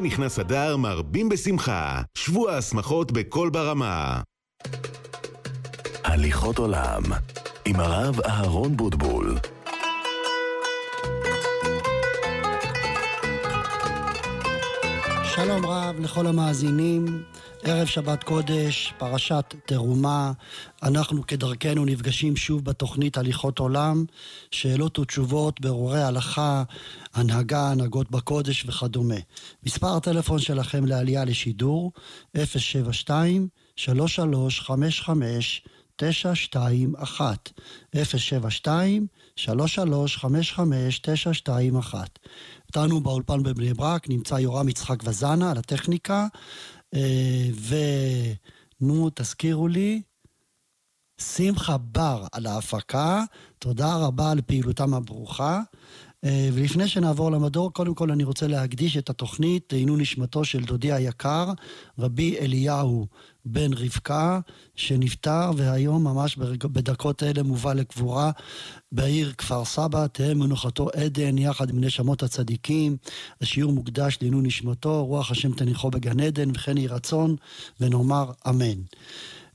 שנכנס אדר מרבים בשמחה. שבוע השמחות בכל ברמה. הליכות עולם עם הרב אהרון בוטבול שלום רב לכל המאזינים, ערב שבת קודש, פרשת תרומה. אנחנו כדרכנו נפגשים שוב בתוכנית הליכות עולם, שאלות ותשובות, ברורי הלכה, הנהגה, הנהגות בקודש וכדומה. מספר הטלפון שלכם לעלייה לשידור, 072 3355 921 072 3355 921 איתנו באולפן בבני ברק נמצא יורם יצחק וזנה על הטכניקה ונו תזכירו לי שמחה בר על ההפקה, תודה רבה על פעילותם הברוכה. אה, ולפני שנעבור למדור, קודם כל אני רוצה להקדיש את התוכנית תהינו נשמתו של דודי היקר, רבי אליהו בן רבקה, שנפטר והיום ממש בדקות אלה מובא לקבורה בעיר כפר סבא, תהא מנוחתו עדן יחד עם נשמות הצדיקים. השיעור מוקדש לעינו נשמתו, רוח השם תניחו בגן עדן וכן יהי רצון, ונאמר אמן.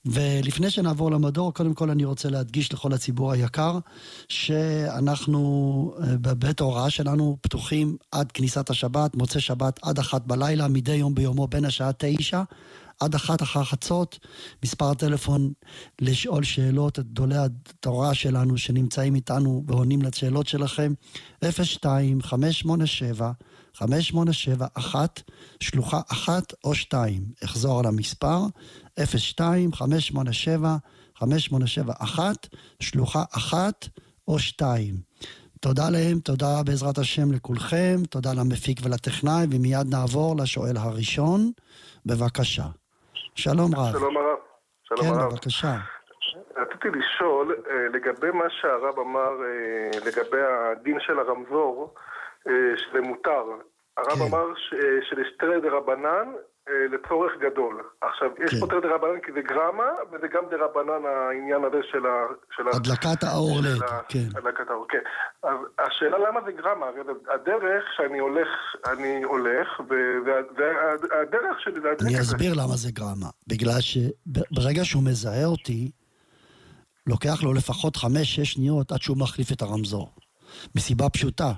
ולפני שנעבור למדור, קודם כל אני רוצה להדגיש לכל הציבור היקר, שאנחנו אה, בבית ההוראה שלנו פתוחים עד כניסת השבת, מוצא שבת עד אחת בלילה, מדי יום ביומו בין השעה תשע עד אחת אחר חצות. מספר הטלפון לשאול שאלות את גדולי התורה שלנו שנמצאים איתנו ועונים לשאלות שלכם, 02 587 587 1 שלוחה 1 או 2. אחזור על המספר, 02 587 587 1 שלוחה 1 או 2. תודה להם, תודה בעזרת השם לכולכם, תודה למפיק ולטכנאי, ומיד נעבור לשואל הראשון. בבקשה. שלום רב. שלום הרב. שלום כן, הרב. בבקשה. רציתי לשאול אה, לגבי מה שהרב אמר, אה, לגבי הדין של הרמזור, אה, שזה מותר. הרב כן. אמר שלשטרי רבנן לצורך גדול. עכשיו, יש כן. פה תרי דה רבנן כי זה גרמה, וזה גם דה רבנן העניין הזה של ה... של הדלקת האור לד, כן. הדלקת האור, כן. אז השאלה למה זה גרמה, הרי הדרך שאני הולך, אני הולך, והדרך שלי זה... אני אסביר למה זה גרמה. בגלל שברגע שהוא מזהה אותי, לוקח לו לפחות חמש-שש שניות עד שהוא מחליף את הרמזור. מסיבה פשוטה.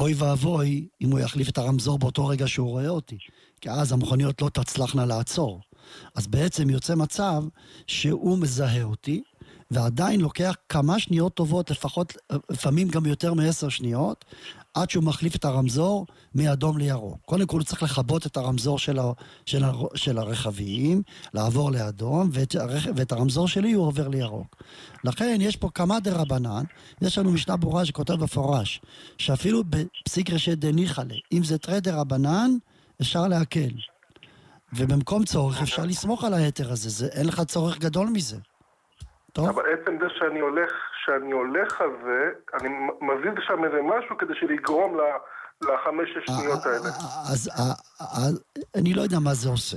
אוי ואבוי אם הוא יחליף את הרמזור באותו רגע שהוא רואה אותי, כי אז המכוניות לא תצלחנה לעצור. אז בעצם יוצא מצב שהוא מזהה אותי, ועדיין לוקח כמה שניות טובות, לפחות, לפעמים גם יותר מעשר שניות, עד שהוא מחליף את הרמזור מאדום לירוק. קודם כל הוא צריך לכבות את הרמזור של, ה, של, ה, של הרכבים, לעבור לאדום, ואת, ואת הרמזור שלי הוא עובר לירוק. לכן יש פה כמה דה רבנן, יש לנו משנה ברורה שכותב במפורש, שאפילו בפסיק רשת דניחלה, אם זה תרי דה רבנן, אפשר להקל. ובמקום צורך אפשר לסמוך על ההתר הזה, זה, אין לך צורך גדול מזה. טוב. אבל עצם זה שאני הולך, שאני הולך על זה, אני מזיז שם איזה משהו כדי שלגרום לחמש-שש שניות האלה. אז אני לא יודע מה זה עושה.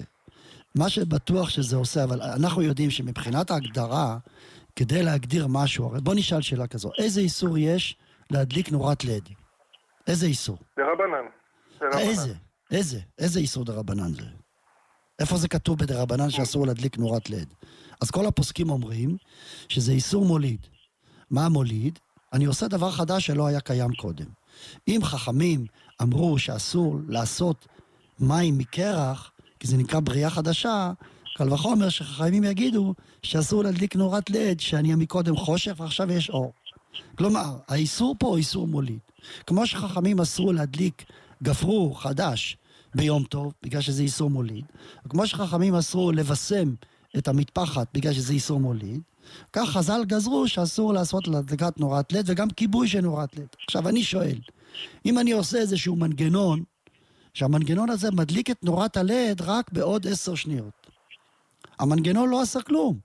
מה שבטוח שזה עושה, אבל אנחנו יודעים שמבחינת ההגדרה, כדי להגדיר משהו, הרי בוא נשאל שאלה כזו, איזה איסור יש להדליק נורת לד? איזה איסור? דרבנן. איזה? איזה? איזה איסור דרבנן זה? איפה זה כתוב בדרבנן שאסור להדליק נורת לד? אז כל הפוסקים אומרים שזה איסור מוליד. מה המוליד? אני עושה דבר חדש שלא היה קיים קודם. אם חכמים אמרו שאסור לעשות מים מקרח, כי זה נקרא בריאה חדשה, קל וחומר שחכמים יגידו שאסור להדליק נורת לד, שאני מקודם חושך ועכשיו יש אור. כלומר, האיסור פה הוא איסור מוליד. כמו שחכמים אסרו להדליק גפרור חדש ביום טוב, בגלל שזה איסור מוליד, וכמו שחכמים אסרו לבשם את המטפחת בגלל שזה איסור מוליד, כך חז"ל גזרו שאסור לעשות להדלקת נורת לד וגם כיבוי של נורת לד. עכשיו אני שואל, אם אני עושה איזשהו מנגנון, שהמנגנון הזה מדליק את נורת הלד רק בעוד עשר שניות. המנגנון לא עשה כלום,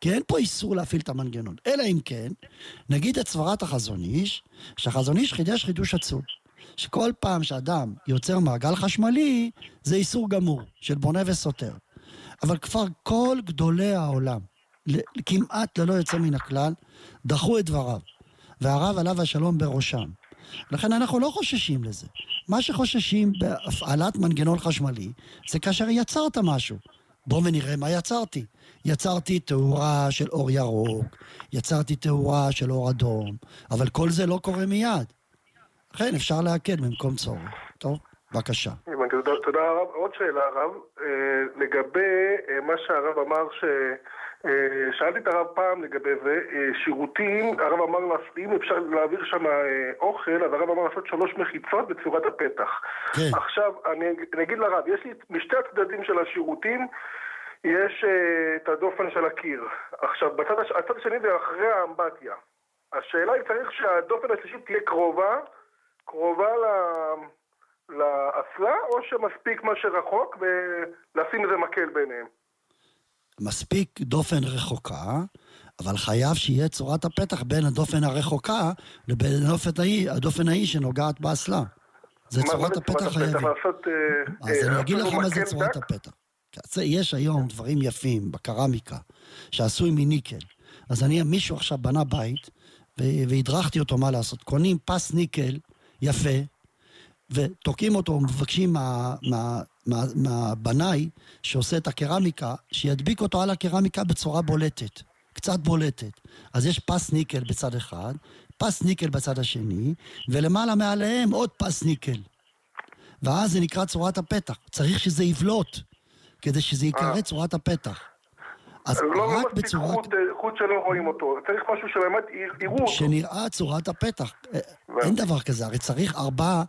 כי אין פה איסור להפעיל את המנגנון. אלא אם כן, נגיד את סברת החזון איש, שהחזון איש חידש חידוש עצום. שכל פעם שאדם יוצר מעגל חשמלי, זה איסור גמור של בונה וסותר. אבל כבר כל גדולי העולם, כמעט ללא יוצא מן הכלל, דחו את דבריו, והרב עליו השלום בראשם. לכן אנחנו לא חוששים לזה. מה שחוששים בהפעלת מנגנון חשמלי, זה כאשר יצרת משהו. בואו ונראה מה יצרתי. יצרתי תאורה של אור ירוק, יצרתי תאורה של אור אדום, אבל כל זה לא קורה מיד. לכן אפשר להקל במקום צורך. טוב, בבקשה. תודה רב. עוד שאלה, הרב. אה, לגבי אה, מה שהרב אמר ש... אה, שאלתי את הרב פעם לגבי זה, שירותים, הרב אמר אם אפשר להעביר שם אוכל, אז הרב אמר לעשות שלוש מחיצות בצורת הפתח. כן. עכשיו, אני, אני אגיד לרב, יש לי משתי הצדדים של השירותים, יש את הדופן של הקיר. עכשיו, בצד הש... הצד השני זה אחרי האמבטיה. השאלה היא צריך שהדופן השלישית תהיה קרובה, קרובה ל... לאסלה, או שמספיק מה שרחוק ולשים איזה מקל ביניהם? מספיק דופן רחוקה, אבל חייב שיהיה צורת הפתח בין הדופן הרחוקה לבין הדופן ההיא, הדופן ההיא שנוגעת באסלה. זה צורת הפתח חייבים. אה, אז אני אה, אגיד לך מה זה צורת הפתח. יש היום דברים יפים בקרמיקה, שעשוי מניקל. אז אני, מישהו עכשיו בנה בית, והדרכתי אותו מה לעשות. קונים פס ניקל יפה, ותוקעים אותו, מבקשים מהבנאי מה, מה, שעושה את הקרמיקה, שידביק אותו על הקרמיקה בצורה בולטת, קצת בולטת. אז יש פס ניקל בצד אחד, פס ניקל בצד השני, ולמעלה מעליהם עוד פס ניקל. ואז זה נקרא צורת הפתח. צריך שזה יבלוט, כדי שזה ייקרא אה. צורת הפתח. אז לא רק בצורה... חוט, אה, חוט שלא רואים אותו, צריך משהו שבאמת יראו אותו. שנראה צורת הפתח. אה, אין דבר כזה, הרי צריך ארבע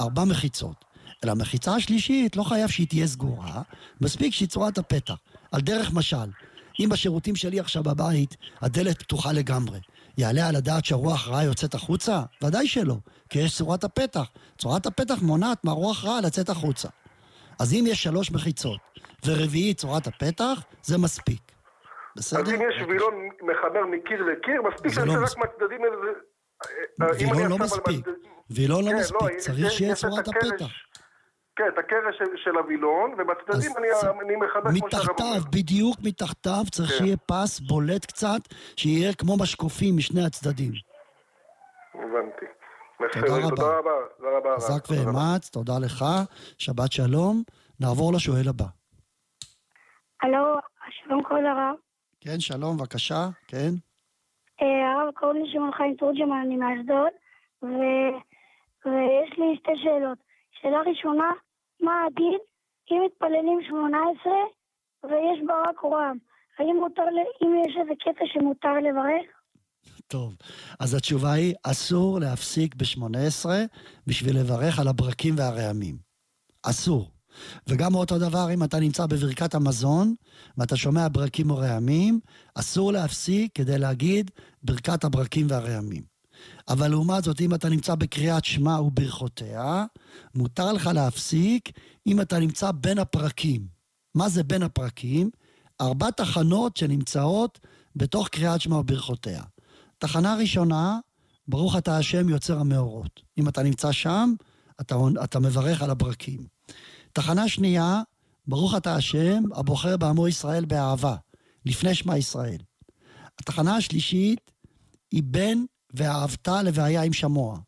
ארבע מחיצות. אלא המחיצה השלישית לא חייב שהיא תהיה סגורה, מספיק שהיא צורת הפתח. על דרך משל, אם בשירותים שלי עכשיו בבית הדלת פתוחה לגמרי, יעלה על הדעת שהרוח רעה יוצאת החוצה? ודאי שלא, כי יש צורת הפתח. צורת הפתח מונעת מהרוח רעה לצאת החוצה. אז אם יש שלוש מחיצות ורביעי צורת הפתח, זה מספיק. בסדר? אז אם יש וילון מחבר מקיר לקיר, מספיק שאני לא רק מהצדדים איזה... וילון לא מספיק. וילון לא כן, מספיק, לא, צריך שיהיה צורת הפתח. כן, את הקרש של, הווילון, ובצדדים אני, אני מחבר כמו שהרב מתחתיו, בדיוק מתחתיו, צריך כן. שיהיה פס בולט קצת, שיהיה כמו משקופים משני הצדדים. הבנתי. תודה רבה. תודה רבה. תודה רבה. חזק ואמץ, תודה לך, שבת שלום. נעבור לשואל הבא. הלו, שלום כבוד הרב. כן, שלום, בבקשה, כן. אה, הרב, קוראים לי שמעון חיים תורג'מן, אני מאשדוד. ויש לי שתי שאלות. שאלה ראשונה, מה הדין אם מתפללים 18 ויש בה רק רועם? האם מותר, אם יש איזה קטע שמותר לברך? טוב, אז התשובה היא, אסור להפסיק ב-18 בשביל לברך על הברקים והרעמים. אסור. וגם אותו דבר, אם אתה נמצא בברכת המזון, ואתה שומע ברקים או רעמים, אסור להפסיק כדי להגיד ברכת הברקים והרעמים. אבל לעומת זאת, אם אתה נמצא בקריאת שמע וברכותיה, מותר לך להפסיק אם אתה נמצא בין הפרקים. מה זה בין הפרקים? ארבע תחנות שנמצאות בתוך קריאת שמע וברכותיה. תחנה ראשונה, ברוך אתה השם יוצר המאורות. אם אתה נמצא שם, אתה, אתה מברך על הברקים. תחנה שנייה, ברוך אתה השם הבוחר בעמו ישראל באהבה, לפני שמע ישראל. התחנה השלישית היא בין ואהבת לבעיה עם שמוע.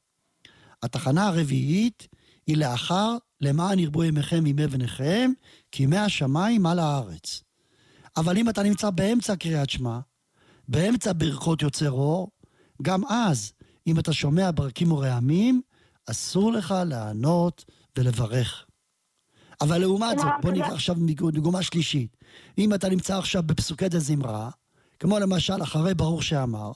התחנה הרביעית היא לאחר למען ירבו ימיכם ימי בניכם, כי ימי השמיים על הארץ. אבל אם אתה נמצא באמצע קריאת שמע, באמצע ברכות יוצר אור, גם אז, אם אתה שומע ברקים ורעמים, אסור לך לענות ולברך. אבל לעומת זאת, בוא ניקח עכשיו דוגמה שלישית. אם אתה נמצא עכשיו בפסוקי דה זמרה, כמו למשל אחרי ברוך שאמר,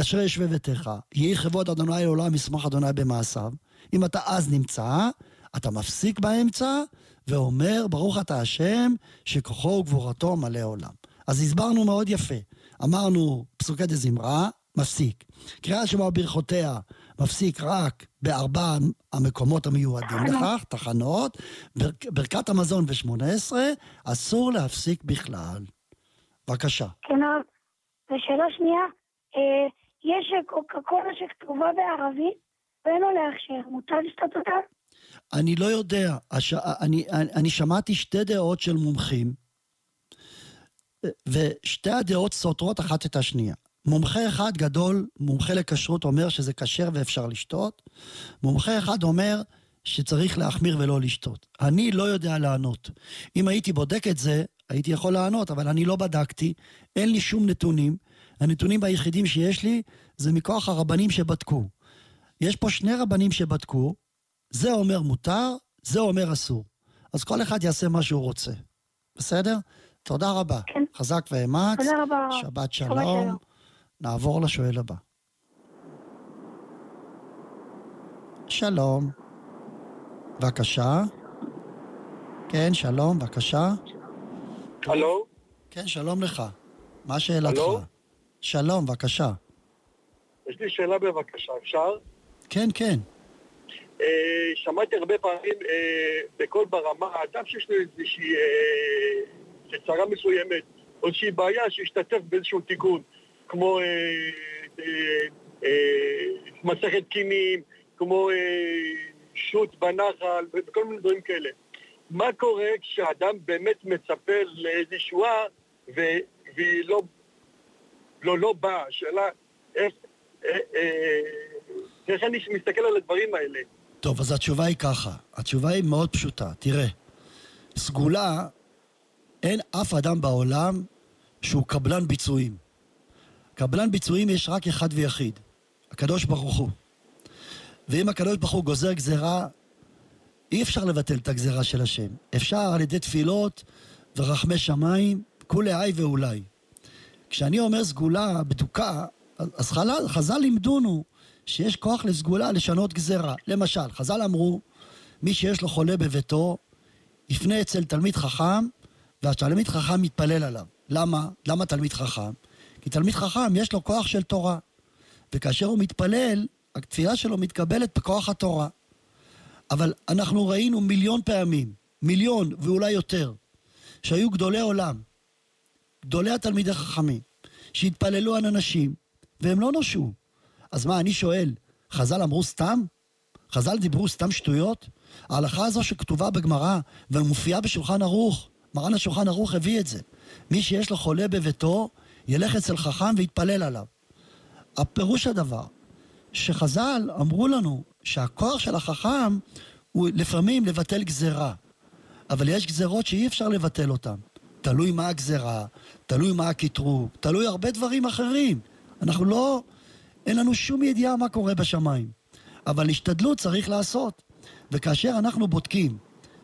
אשר ישווה ביתך, יהי כבוד אדוני לעולם ישמח אדוני במעשיו. אם אתה אז נמצא, אתה מפסיק באמצע ואומר, ברוך אתה השם, שכוחו וגבורתו מלא עולם. אז הסברנו מאוד יפה. אמרנו, פסוקי דה זמרה, מפסיק. קריאה שמע ברכותיה, מפסיק רק בארבע המקומות המיועדים לכך, תחנות. בר, ברכת המזון ב-18, אסור להפסיק בכלל. בבקשה. כן, ושאלה שנייה, אה, יש קוקה קולה שכתובה בערבית ואין לו להכשר, מותר לשתות אותה? אני לא יודע. הש... אני, אני, אני שמעתי שתי דעות של מומחים, ושתי הדעות סותרות אחת את השנייה. מומחה אחד גדול, מומחה לכשרות, אומר שזה כשר ואפשר לשתות. מומחה אחד אומר שצריך להחמיר ולא לשתות. אני לא יודע לענות. אם הייתי בודק את זה, הייתי יכול לענות, אבל אני לא בדקתי, אין לי שום נתונים. הנתונים היחידים שיש לי זה מכוח הרבנים שבדקו. יש פה שני רבנים שבדקו, זה אומר מותר, זה אומר אסור. אז כל אחד יעשה מה שהוא רוצה. בסדר? תודה רבה. כן. חזק ואמץ. תודה רבה. שבת שלום. שלום. נעבור לשואל הבא. שלום. בבקשה. כן, שלום, בבקשה. הלו? כן, שלום לך. מה שאלתך? הלו? שלום, בבקשה. יש לי שאלה בבקשה, אפשר? כן, כן. אה, שמעתי הרבה פעמים אה, בקול ברמה, אדם שיש לו איזושהי אה, צרה מסוימת, או איזושהי בעיה שישתתף באיזשהו תיקון, כמו אה, אה, אה, מסכת קינים, כמו אה, שוט בנחל, וכל מיני דברים כאלה. מה קורה כשאדם באמת מצפה לאיזו שואה והיא לא, לא, לא באה? השאלה, איך, אה, אה, איך אני מסתכל על הדברים האלה? טוב, אז התשובה היא ככה. התשובה היא מאוד פשוטה. תראה, סגולה, אין אף אדם בעולם שהוא קבלן ביצועים. קבלן ביצועים יש רק אחד ויחיד, הקדוש ברוך הוא. ואם הקדוש ברוך הוא גוזר גזרה, אי אפשר לבטל את הגזרה של השם. אפשר על ידי תפילות ורחמי שמיים, כולי היי ואולי. כשאני אומר סגולה בדוקה, אז חז"ל, חז"ל לימדונו שיש כוח לסגולה לשנות גזרה. למשל, חז"ל אמרו, מי שיש לו חולה בביתו, יפנה אצל תלמיד חכם, והתלמיד חכם מתפלל עליו. למה? למה תלמיד חכם? כי תלמיד חכם יש לו כוח של תורה. וכאשר הוא מתפלל, התפילה שלו מתקבלת בכוח התורה. אבל אנחנו ראינו מיליון פעמים, מיליון ואולי יותר, שהיו גדולי עולם, גדולי התלמידי חכמים, שהתפללו על אנשים, והם לא נושעו. אז מה, אני שואל, חז"ל אמרו סתם? חז"ל דיברו סתם שטויות? ההלכה הזו שכתובה בגמרא ומופיעה בשולחן ערוך, מרן השולחן ערוך הביא את זה. מי שיש לו חולה בביתו, ילך אצל חכם ויתפלל עליו. הפירוש הדבר, שחז"ל אמרו לנו שהכוח של החכם הוא לפעמים לבטל גזרה. אבל יש גזרות שאי אפשר לבטל אותן. תלוי מה הגזרה, תלוי מה הקטרוג, תלוי הרבה דברים אחרים. אנחנו לא, אין לנו שום ידיעה מה קורה בשמיים. אבל השתדלות צריך לעשות. וכאשר אנחנו בודקים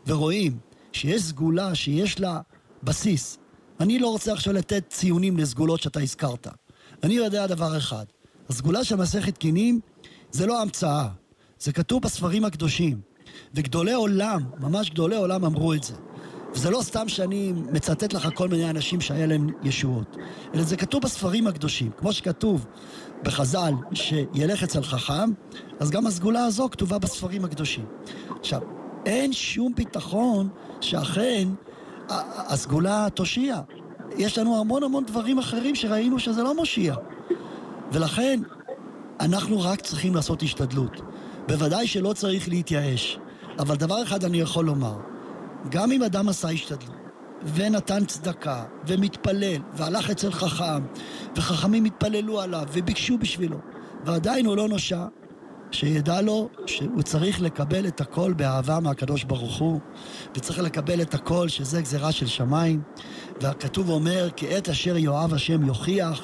ורואים שיש סגולה שיש לה בסיס, אני לא רוצה עכשיו לתת ציונים לסגולות שאתה הזכרת. אני יודע דבר אחד, הסגולה של מסכת קינים זה לא המצאה, זה כתוב בספרים הקדושים. וגדולי עולם, ממש גדולי עולם אמרו את זה. וזה לא סתם שאני מצטט לך כל מיני אנשים שהיה להם ישועות, אלא זה כתוב בספרים הקדושים. כמו שכתוב בחז"ל שילך אצל חכם, אז גם הסגולה הזו כתובה בספרים הקדושים. עכשיו, אין שום ביטחון שאכן הסגולה תושיע. יש לנו המון המון דברים אחרים שראינו שזה לא מושיע. ולכן, אנחנו רק צריכים לעשות השתדלות. בוודאי שלא צריך להתייאש. אבל דבר אחד אני יכול לומר, גם אם אדם עשה השתדלות, ונתן צדקה, ומתפלל, והלך אצל חכם, וחכמים התפללו עליו, וביקשו בשבילו, ועדיין הוא לא נושע, שידע לו שהוא צריך לקבל את הכל באהבה מהקדוש ברוך הוא, וצריך לקבל את הכל שזה גזירה של שמיים, והכתוב אומר, כי עת אשר יאהב השם יוכיח,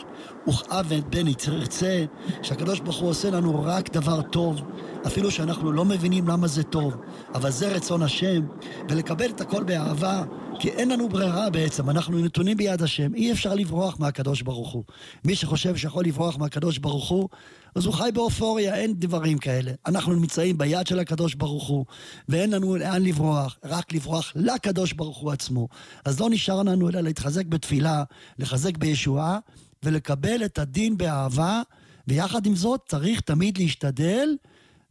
וכאב בן ירצה, שהקדוש ברוך הוא עושה לנו רק דבר טוב, אפילו שאנחנו לא מבינים למה זה טוב, אבל זה רצון השם, ולקבל את הכל באהבה, כי אין לנו ברירה בעצם, אנחנו נתונים ביד השם, אי אפשר לברוח מהקדוש ברוך הוא. מי שחושב שיכול לברוח מהקדוש ברוך הוא, אז הוא חי באופוריה, אין דברים כאלה. אנחנו נמצאים ביד של הקדוש ברוך הוא, ואין לנו לאן לברוח, רק לברוח לקדוש ברוך הוא עצמו. אז לא נשאר לנו אלא להתחזק בתפילה, לחזק בישועה, ולקבל את הדין באהבה, ויחד עם זאת צריך תמיד להשתדל,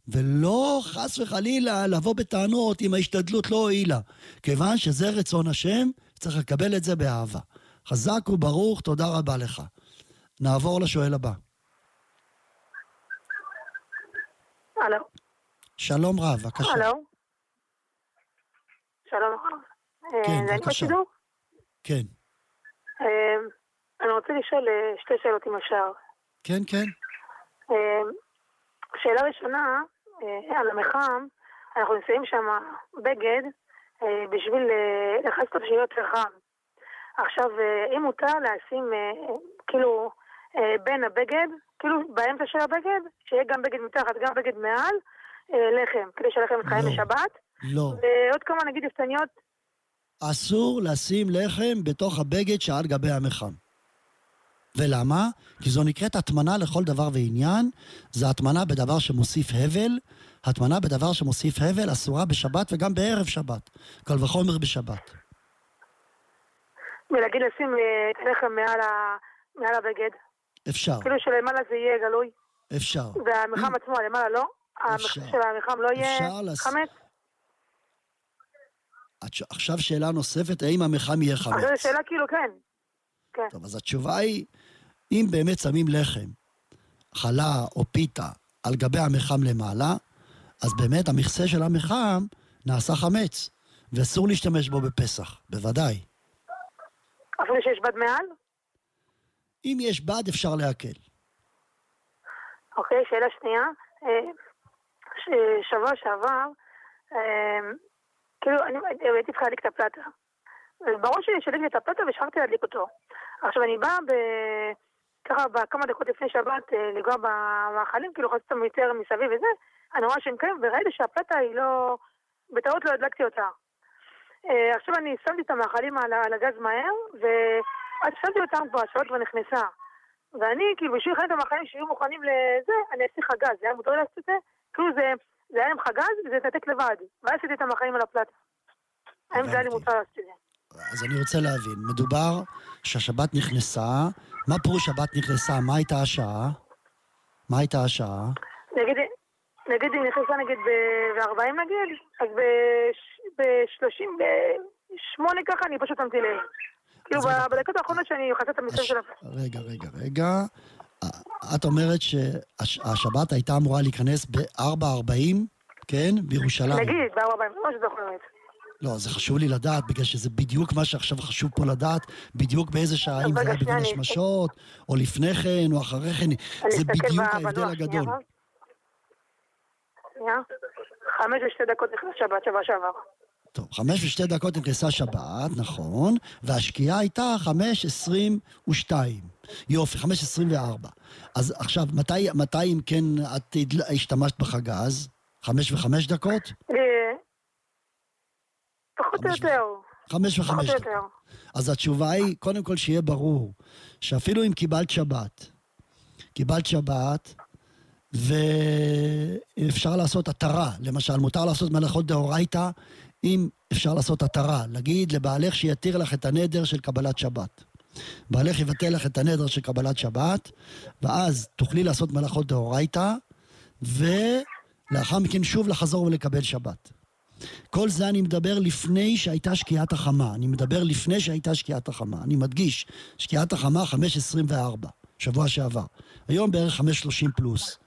ולא חס וחלילה לבוא בטענות אם ההשתדלות לא הועילה. כיוון שזה רצון השם, צריך לקבל את זה באהבה. חזק וברוך, תודה רבה לך. נעבור לשואל הבא. הלו. שלום רב, בבקשה. הלו. שלום רב. כן, אה, אני בבקשה. כן, אה, אני רוצה לשאול אה, שתי שאלות אם אפשר. כן, כן. שאלה ראשונה, על המחם, אנחנו נסיים שם בגד בשביל לחזק שיהיה יותר חם. עכשיו, אם מותר לשים, כאילו, בין הבגד, כאילו באמצע של הבגד, שיהיה גם בגד מתחת, גם בגד מעל, אה, לחם, כדי שהלחם יתחיים לא. בשבת. לא. ועוד כמה נגיד אפתניות, אסור לשים לחם בתוך הבגד שעל גבי המחם. ולמה? כי זו נקראת הטמנה לכל דבר ועניין. זו הטמנה בדבר שמוסיף הבל. הטמנה בדבר שמוסיף הבל אסורה בשבת וגם בערב שבת. קל וחומר בשבת. ולהגיד לשים אה, את הלחם מעל, ה... מעל הבגד. אפשר, כאילו שלמעלה זה יהיה גלוי, אפשר. והמחם עצמו למעלה לא? אפשר. של המחם לא יהיה חמץ? עכשיו שאלה נוספת, האם המחם יהיה עכשיו זו חמץ? שאלה כאילו כן. כן. טוב, אז התשובה היא, אם באמת שמים לחם, חלה או פיתה על גבי המחם למעלה, אז באמת המכסה של המחם נעשה חמץ, ואסור להשתמש בו בפסח, בוודאי. אפילו שיש בד מעל? אם יש בד אפשר להקל. אוקיי, שאלה שנייה. אה, שבוע שעבר, אה, כאילו, אני הייתי צריכה להדליק את הפלטה. בראש שלי שהדליקתי את הפלטה ושכחתי להדליק אותו. עכשיו, אני באה ב... ככה בכמה דקות לפני שבת אה, לגוע במאכלים, כאילו חצי יותר מסביב וזה, אני רואה שהם כאלה, וראיתי שהפלטה היא לא... בטעות לא הדלקתי אותה. עכשיו אני שמתי את המאכלים על, על הגז מהר, ועד ששמתי אותם כבר, השעות כבר נכנסה. ואני, כאילו, בשביל את המאכלים שיהיו מוכנים לזה, אני אעשה לך גז. זה היה מותר לעשות את זה? כאילו זה, זה היה עם חגז וזה התנתק לבד. ואז עשיתי את המאכלים על הפלטה. האם זה היה לי. מותר לעשות את זה? אז אני רוצה להבין, מדובר שהשבת נכנסה, מה פירוש שבת נכנסה? מה הייתה השעה? מה הייתה השעה? נגיד, נגיד היא נכנסה נגיד ב-40 נגיד, אז ב-30, ב-8 ככה אני פשוט שמתי לב. כאילו. בדקות האחרונות שאני מכסה את המסר הש... של ה... רגע, רגע, רגע. א- את אומרת שהשבת הייתה אמורה להיכנס ב-4.40, כן? בירושלים. נגיד, ב-40, לא להיות. לא, זה חשוב לי לדעת, בגלל שזה בדיוק מה שעכשיו חשוב פה לדעת, בדיוק באיזה שעה, אם זה היה בבין אני- השמשות, או לפני כן, או אחרי כן, זה בדיוק ההבדל הגדול. שנייה. חמש ושתי דקות נכנס שבת, שבוע שעבר. טוב, חמש ושתי דקות נכנסה שבת, נכון, והשקיעה הייתה חמש עשרים ושתיים. יופי, חמש עשרים וארבע. אז עכשיו, מתי, מתי אם כן את השתמשת בחגז? חמש וחמש דקות? אה, פחות או חמש יותר. חמש פחות וחמש דקות. אז התשובה היא, קודם כל שיהיה ברור, שאפילו אם קיבלת שבת, קיבלת שבת, ואפשר לעשות התרה, למשל, מותר לעשות מלאכות דאורייתא, אם אפשר לעשות התרה, להגיד לבעלך שיתיר לך את הנדר של קבלת שבת. בעלך יבטל לך את הנדר של קבלת שבת, ואז תוכלי לעשות מלאכות דאורייתא, ולאחר מכן שוב לחזור ולקבל שבת. כל זה אני מדבר לפני שהייתה שקיעת החמה. אני מדבר לפני שהייתה שקיעת החמה. אני מדגיש, שקיעת החמה 5.24, שבוע שעבר. היום בערך 5.30 פלוס.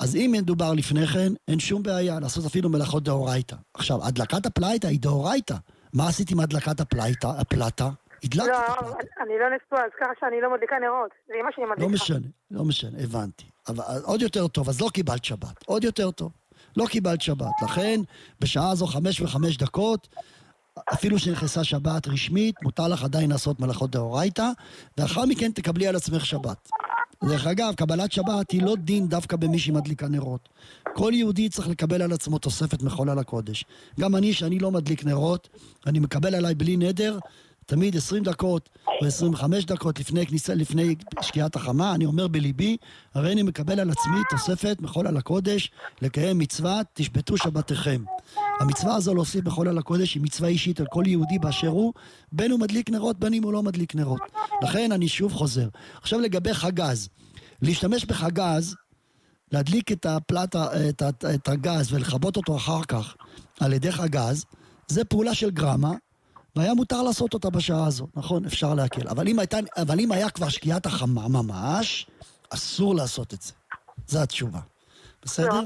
אז אם מדובר לפני כן, אין שום בעיה לעשות אפילו מלאכות דאורייתא. עכשיו, הדלקת הפלייתא היא דאורייתא. מה עשית עם הדלקת הפלייתא, הפלטה? הדלקתי לא, את הפלטה. אני לא נשואה, אז ככה שאני לא מדליקה נרות. זה אמא שלי מדליקה. לא משנה, לא משנה, הבנתי. אבל עוד יותר טוב, אז לא קיבלת שבת. עוד יותר טוב. לא קיבלת שבת. לכן, בשעה זו חמש וחמש דקות, אפילו שנכנסה שבת רשמית, מותר לך עדיין לעשות מלאכות דאורייתא, ואחר מכן תקבלי על עצמך שבת. דרך אגב, קבלת שבת היא לא דין דווקא במי שמדליקה נרות. כל יהודי צריך לקבל על עצמו תוספת מחולל הקודש. גם אני, שאני לא מדליק נרות, אני מקבל עליי בלי נדר, תמיד 20 דקות או 25 דקות לפני כניסה, לפני שקיעת החמה, אני אומר בליבי, הרי אני מקבל על עצמי תוספת מחולל הקודש, לקיים מצוות, תשבתו שבתיכם. המצווה הזו להוסיף מחולל הקודש היא מצווה אישית על כל יהודי באשר הוא, בין הוא מדליק נרות, בין אם הוא לא מדליק נרות. לכן אני שוב חוזר. עכשיו לגבי חגז. להשתמש בחגז, להדליק את את, את הגז ולכבות אותו אחר כך על ידי חגז, זה פעולה של גרמה, והיה מותר לעשות אותה בשעה הזו, נכון? אפשר להקל. אבל אם, הייתה, אבל אם היה כבר שקיעת החמה ממש, אסור לעשות את זה. זו התשובה. בסדר?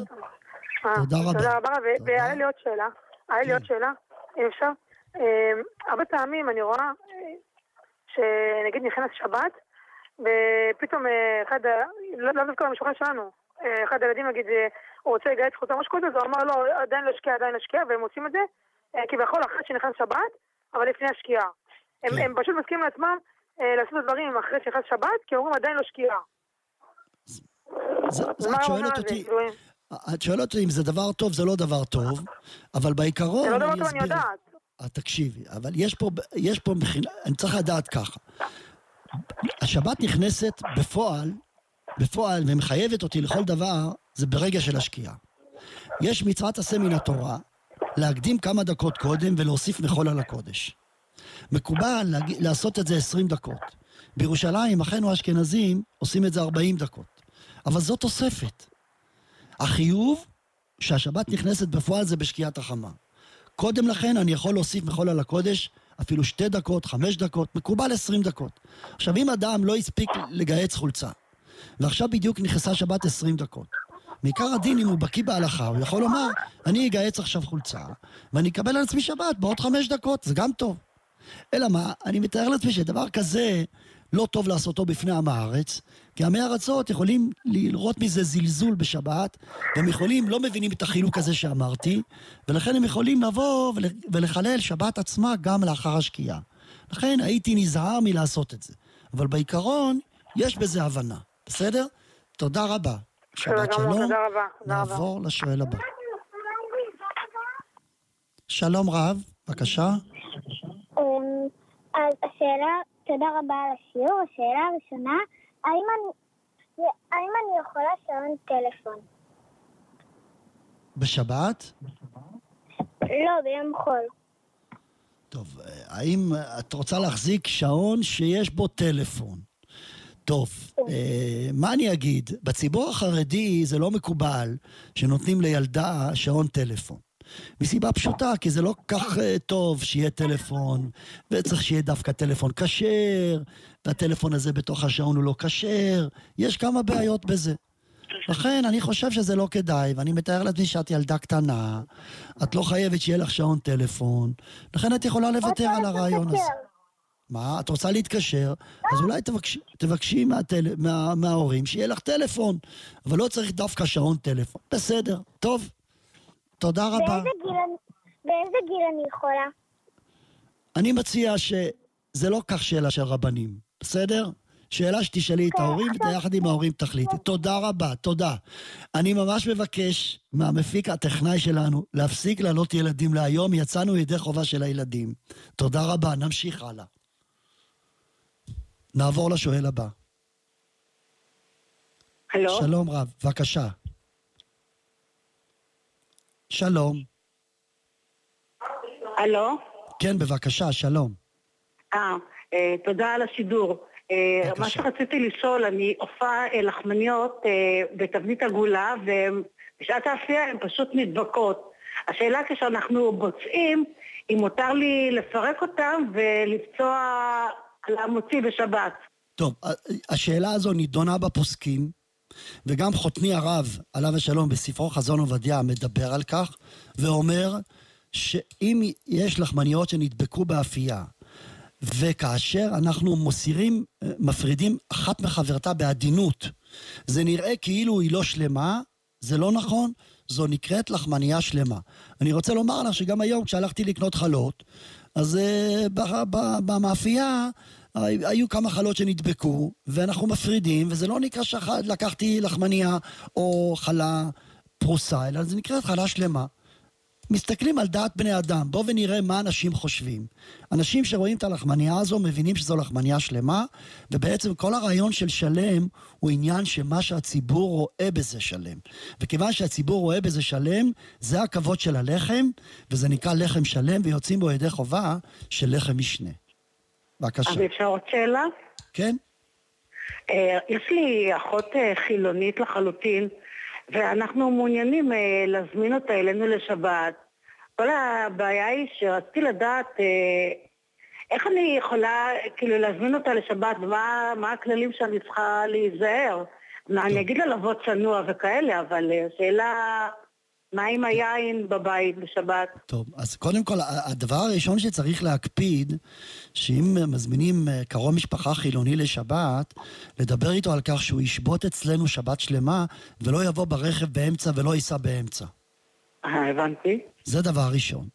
אה, תודה רבה. תודה רבה. והיה לי עוד שאלה. היה לי כן. עוד שאלה, אם אפשר. אה, הרבה פעמים אני רואה אה, שנגיד נכנס שבת, ופתאום אה, אחד, לא לא דווקא במשפחה שלנו, אחד הילדים נגיד, הוא רוצה לגייס חולצה משהו כזה, אז הוא אמר לו, עדיין לא השקיע, עדיין לא השקיע, והם עושים את זה, כביכול אחרי שנכנס שבת, אבל לפני השקיעה. הם, כן. הם פשוט מסכימים לעצמם אה, לעשות את הדברים אחרי שנכנס שבת, כי אומרים עדיין לא שקיעה. אז את שואלת? אותי, את שואלת אותי אם זה דבר טוב, זה לא דבר טוב, אבל בעיקרון זה לא דבר טוב, אני. יודעת. אה, תקשיבי, אבל יש פה, יש פה מבחינה, אני צריך לדעת ככה. השבת נכנסת בפועל, בפועל, ומחייבת אותי לכל דבר, זה ברגע של השקיעה. יש מצוות עשה מן התורה, להקדים כמה דקות קודם ולהוסיף מחול על הקודש. מקובל להג... לעשות את זה 20 דקות. בירושלים, אחינו האשכנזים עושים את זה 40 דקות. אבל זו תוספת. החיוב שהשבת נכנסת בפועל זה בשקיעת החמה. קודם לכן אני יכול להוסיף מחול על הקודש אפילו שתי דקות, חמש דקות, מקובל עשרים דקות. עכשיו, אם אדם לא הספיק לגהץ חולצה, ועכשיו בדיוק נכנסה שבת עשרים דקות, מעיקר הדין, אם הוא בקיא בהלכה, הוא יכול לומר, אני אגהץ עכשיו חולצה, ואני אקבל על עצמי שבת בעוד חמש דקות, זה גם טוב. אלא מה, אני מתאר לעצמי שדבר כזה לא טוב לעשותו בפני עם הארץ, כי עמי ארצות יכולים לראות מזה זלזול בשבת, והם יכולים, לא מבינים את החילוק הזה שאמרתי, ולכן הם יכולים לבוא ול- ולחלל שבת עצמה גם לאחר השקיעה. לכן הייתי נזהר מלעשות את זה. אבל בעיקרון, יש בזה הבנה, בסדר? תודה רבה. שבת שלום. תודה רבה. נעבור לשואל הבא. שלום רב, בבקשה. אמ, אז השאלה, תודה רבה על השיעור. השאלה הראשונה, האם אני, האם אני יכולה שעון טלפון? בשבת? לא, ביום חול. טוב, אה, האם את רוצה להחזיק שעון שיש בו טלפון? טוב, אה, מה אני אגיד? בציבור החרדי זה לא מקובל שנותנים לילדה שעון טלפון. מסיבה פשוטה, כי זה לא כך אה, טוב שיהיה טלפון, וצריך שיהיה דווקא טלפון כשר, והטלפון הזה בתוך השעון הוא לא כשר, יש כמה בעיות בזה. לכן אני חושב שזה לא כדאי, ואני מתאר לעצמי שאת ילדה קטנה, את לא חייבת שיהיה לך שעון טלפון, לכן את יכולה לוותר על הרעיון הזה. מה? את רוצה להתקשר? אז אולי תבקשי, תבקשי מהטל... מה... מההורים שיהיה לך טלפון, אבל לא צריך דווקא שעון טלפון. בסדר, טוב. תודה רבה. באיזה גיל, באיזה גיל אני יכולה? אני מציע שזה לא כך שאלה של רבנים, בסדר? שאלה שתשאלי את ההורים, ויחד עם ההורים תחליטי. תודה רבה, תודה. אני ממש מבקש מהמפיק הטכנאי שלנו להפסיק להעלות ילדים להיום, יצאנו ידי חובה של הילדים. תודה רבה, נמשיך הלאה. נעבור לשואל הבא. הלו? שלום רב, בבקשה. שלום. הלו? כן, בבקשה, שלום. אה, אה, תודה על השידור. אה, בבקשה. מה שרציתי לשאול, אני עופה אה, לחמניות בתבנית עגולה, ובשעת האפייה הן פשוט נדבקות. השאלה כשאנחנו בוצעים, אם מותר לי לפרק אותן ולפצוע על המוציא בשבת. טוב, השאלה הזו נידונה בפוסקים, וגם חותני הרב, עליו השלום, בספרו חזון עובדיה, מדבר על כך, ואומר שאם יש לחמניות שנדבקו באפייה, וכאשר אנחנו מסירים, אה, מפרידים אחת מחברתה בעדינות, זה נראה כאילו היא לא שלמה, זה לא נכון, זו נקראת לחמניה שלמה. אני רוצה לומר לך שגם היום כשהלכתי לקנות חלות, אז uh, במאפייה היו כמה חלות שנדבקו, ואנחנו מפרידים, וזה לא נקרא שלקחתי לחמניה או חלה פרוסה, אלא זה נקרא חלה שלמה. מסתכלים על דעת בני אדם, בואו ונראה מה אנשים חושבים. אנשים שרואים את הלחמניה הזו מבינים שזו לחמניה שלמה, ובעצם כל הרעיון של שלם הוא עניין שמה שהציבור רואה בזה שלם. וכיוון שהציבור רואה בזה שלם, זה הכבוד של הלחם, וזה נקרא לחם שלם, ויוצאים בו ידי חובה של לחם משנה. בבקשה. אז אפשר עוד שאלה? כן? אה, יש לי אחות אה, חילונית לחלוטין, ואנחנו מעוניינים אה, להזמין אותה אלינו לשבת. כל הבעיה היא שרציתי לדעת איך אני יכולה כאילו להזמין אותה לשבת, ומה מה הכללים שאני צריכה להיזהר. מה, אני אגיד לה לבוא צנוע וכאלה, אבל השאלה מה עם היין בבית בשבת? טוב, אז קודם כל, הדבר הראשון שצריך להקפיד, שאם מזמינים אה, קרוב משפחה חילוני לשבת, לדבר איתו על כך שהוא ישבות אצלנו שבת שלמה, ולא יבוא ברכב באמצע ולא ייסע באמצע. אה, הבנתי. זה דבר ראשון.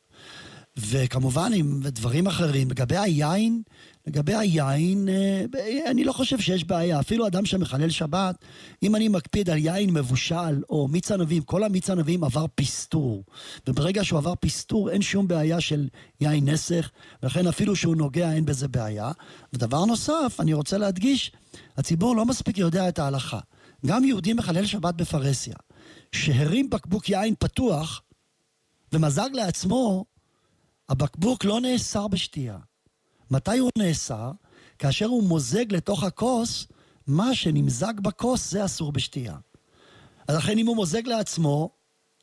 וכמובן עם דברים אחרים. לגבי היין, לגבי היין, אה, אני לא חושב שיש בעיה. אפילו אדם שמחלל שבת, אם אני מקפיד על יין מבושל או מיץ ענבים, כל המיץ ענבים עבר פסטור. וברגע שהוא עבר פסטור, אין שום בעיה של יין נסך, ולכן אפילו שהוא נוגע, אין בזה בעיה. ודבר נוסף, אני רוצה להדגיש, הציבור לא מספיק יודע את ההלכה. גם יהודי מחלל שבת בפרהסיה, שהרים בקבוק יין פתוח, ומזג לעצמו, הבקבוק לא נאסר בשתייה. מתי הוא נאסר? כאשר הוא מוזג לתוך הכוס, מה שנמזג בכוס זה אסור בשתייה. אז לכן אם הוא מוזג לעצמו,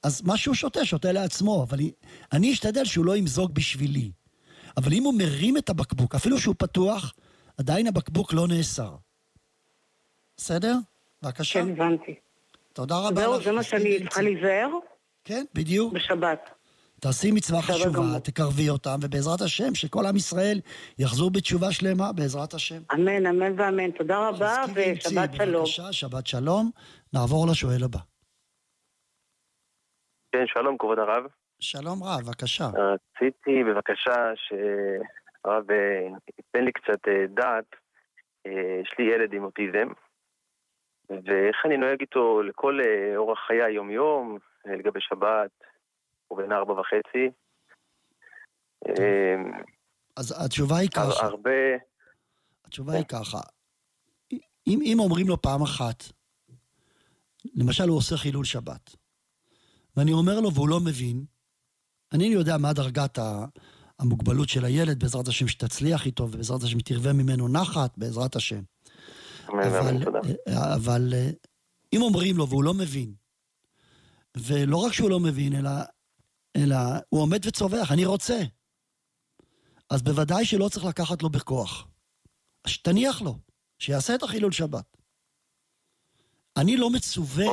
אז מה שהוא שותה, שותה לעצמו, אבל אני אשתדל שהוא לא ימזוג בשבילי. אבל אם הוא מרים את הבקבוק, אפילו שהוא פתוח, עדיין הבקבוק לא נאסר. בסדר? בבקשה. כן, הבנתי. תודה רבה זהו, זה מה שאני צריכה להיזהר? כן, בדיוק. בשבת. תעשי מצווה חשובה, גמור. תקרבי אותם, ובעזרת השם, שכל עם ישראל יחזור בתשובה שלמה, בעזרת השם. אמן, אמן ואמן. תודה רבה, ושבת שלום. בבקשה, שבת שלום. נעבור לשואל הבא. כן, שלום, כבוד הרב. שלום רב, בבקשה. רציתי בבקשה שהרב אה, ייתן לי קצת אה, דעת. אה, יש לי ילד עם אוטיזם, ואיך אני נוהג איתו לכל אורח חיי היום-יום, לגבי שבת, הוא בן ארבע וחצי. אה, אז התשובה היא ככה, הרבה... התשובה היא ככה. אם, אם אומרים לו פעם אחת, למשל הוא עושה חילול שבת, ואני אומר לו והוא לא מבין, אני יודע מה דרגת המוגבלות של הילד, בעזרת השם שתצליח איתו, ובעזרת השם תרווה ממנו נחת, בעזרת השם. אבל. אה, אבל אה, אם אומרים לו והוא לא מבין, ולא רק שהוא לא מבין, אלא, אלא הוא עומד וצווח, אני רוצה, אז בוודאי שלא צריך לקחת לו בכוח. אז שתניח לו, שיעשה את החילול שבת. אני לא מצווה.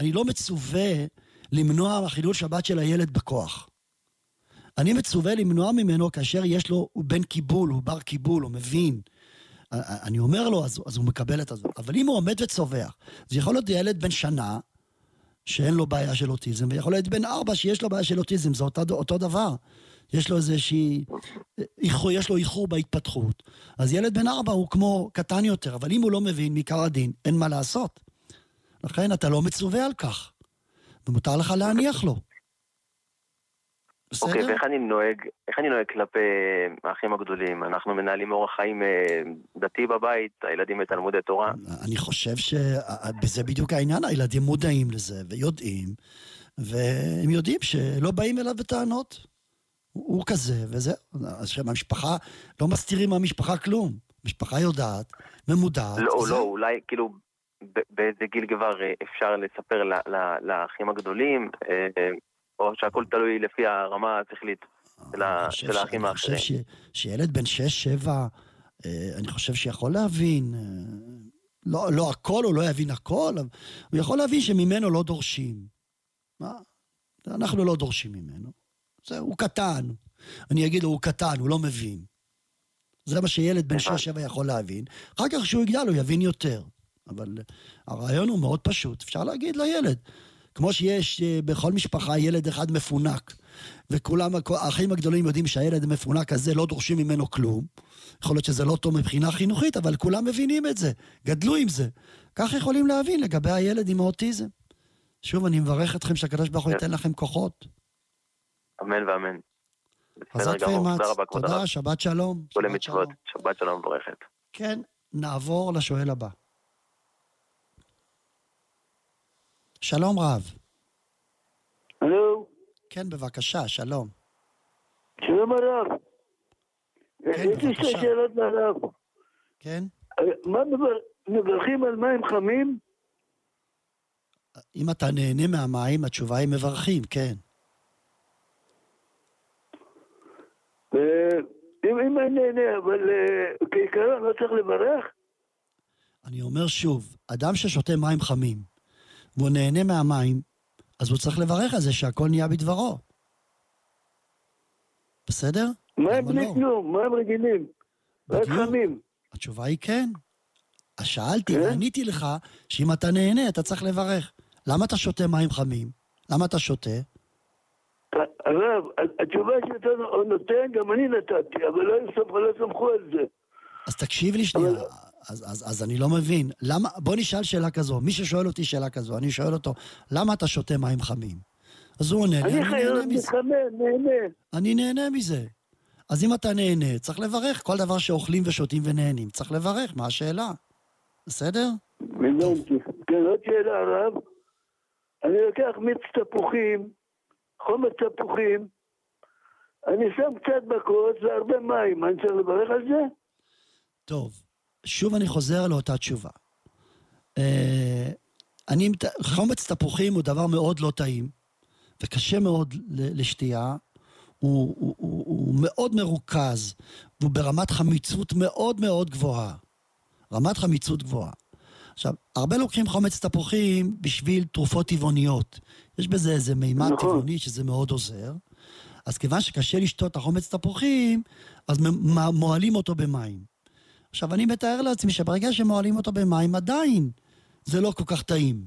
אני לא מצווה למנוע חילול שבת של הילד בכוח. אני מצווה למנוע ממנו כאשר יש לו, הוא בן קיבול, הוא בר קיבול, הוא מבין. אני אומר לו, אז, אז הוא מקבל את זה. אבל אם הוא עומד וצווח, זה יכול להיות ילד בן שנה, שאין לו בעיה של אוטיזם, ויכול להיות בן ארבע שיש לו בעיה של אוטיזם, זה אותו, אותו דבר. יש לו איזושהי... יש לו איחור בהתפתחות. אז ילד בן ארבע הוא כמו קטן יותר, אבל אם הוא לא מבין מעיקר הדין, אין מה לעשות. לכן אתה לא מצווה על כך, ומותר לך להניח לו. בסדר? אוקיי, ואיך אני נוהג, איך אני נוהג כלפי האחים הגדולים? אנחנו מנהלים אורח חיים אה, דתי בבית, הילדים בתלמודי תורה. אני חושב שבזה בדיוק העניין, הילדים מודעים לזה ויודעים, והם יודעים שלא באים אליו בטענות. הוא, כזה, וזהו. אז שהמשפחה, לא מסתירים מהמשפחה כלום. המשפחה יודעת, ממודעת. לא, וזהו. לא, אולי כאילו באיזה גיל כבר אה, אפשר לספר לאחים הגדולים, אה, אה, או שהכל תלוי לפי הרמה השכלית של האחים אני חושב האחרים. שילד בן שש, שבע, אה, אני חושב שיכול להבין, אה, לא, לא הכל, הוא לא יבין הכל, הוא יכול להבין שממנו לא דורשים. מה? אנחנו לא דורשים ממנו. זה, הוא קטן. אני אגיד לו, הוא קטן, הוא לא מבין. זה מה שילד בן הבנתי. שש, שבע יכול להבין. אחר כך כשהוא יגדל הוא יבין יותר. אבל הרעיון הוא מאוד פשוט. אפשר להגיד לילד, כמו שיש אה, בכל משפחה ילד אחד מפונק, וכולם, האחים הגדולים יודעים שהילד המפונק הזה לא דורשים ממנו כלום. יכול להיות שזה לא טוב מבחינה חינוכית, אבל כולם מבינים את זה, גדלו עם זה. כך יכולים להבין לגבי הילד עם האוטיזם. שוב, אני מברך אתכם שהקדוש ברוך הוא כן. ייתן לכם כוחות. אמן ואמן. חזק ואמץ. תודה שבת שלום. כל. שבת שלום מבורכת. כן, נעבור לשואל הבא. שלום רב. הלו, כן, בבקשה, שלום. שלום הרב. כן, יש לי שתי בבקשה. שאלות מהרב. כן? מה מבר- מברכים על מים חמים? אם אתה נהנה מהמים, התשובה היא מברכים, כן. אה, אם אם אני נהנה, אבל אה, כעיקרון לא צריך לברך? אני אומר שוב, אדם ששותה מים חמים והוא נהנה מהמים, אז הוא צריך לברך על זה שהכל נהיה בדברו. בסדר? מה הם למה בלי לא? כלום? מה הם רגילים? רק בדיוק. חמים. התשובה היא כן. אז שאלתי כן? ועניתי לך שאם אתה נהנה, אתה צריך לברך. למה אתה שותה מים חמים? למה אתה שותה? הרב, התשובה שאתה נותן, גם אני נתתי, אבל לא לא סמכו על זה. אז תקשיב לי שנייה. אז, אז, אז אני לא מבין. למה, בוא נשאל שאלה כזו. מי ששואל אותי שאלה כזו, אני שואל אותו, למה אתה שותה מים חמים? אז הוא עונה לי, אני אני נהנה מזה. אני נהנה מזה. אז אם אתה נהנה, צריך לברך. כל דבר שאוכלים ושותים ונהנים, צריך לברך, מה השאלה? בסדר? הבנתי. כן, עוד שאלה, הרב. אני לוקח מיץ תפוחים, חומץ תפוחים, אני שם קצת בכוס והרבה מים, אני צריך לברך על זה? טוב, שוב אני חוזר לאותה תשובה. אה, אני, חומץ תפוחים הוא דבר מאוד לא טעים, וקשה מאוד לשתייה. הוא, הוא, הוא, הוא מאוד מרוכז, והוא ברמת חמיצות מאוד מאוד גבוהה. רמת חמיצות גבוהה. עכשיו, הרבה לוקחים חומץ תפוחים בשביל תרופות טבעוניות. יש בזה איזה מימד נכון. טבעוני שזה מאוד עוזר. אז כיוון שקשה לשתות את החומץ תפוחים, אז מ- מ- מוהלים אותו במים. עכשיו, אני מתאר לעצמי שברגע שמוהלים אותו במים, עדיין זה לא כל כך טעים.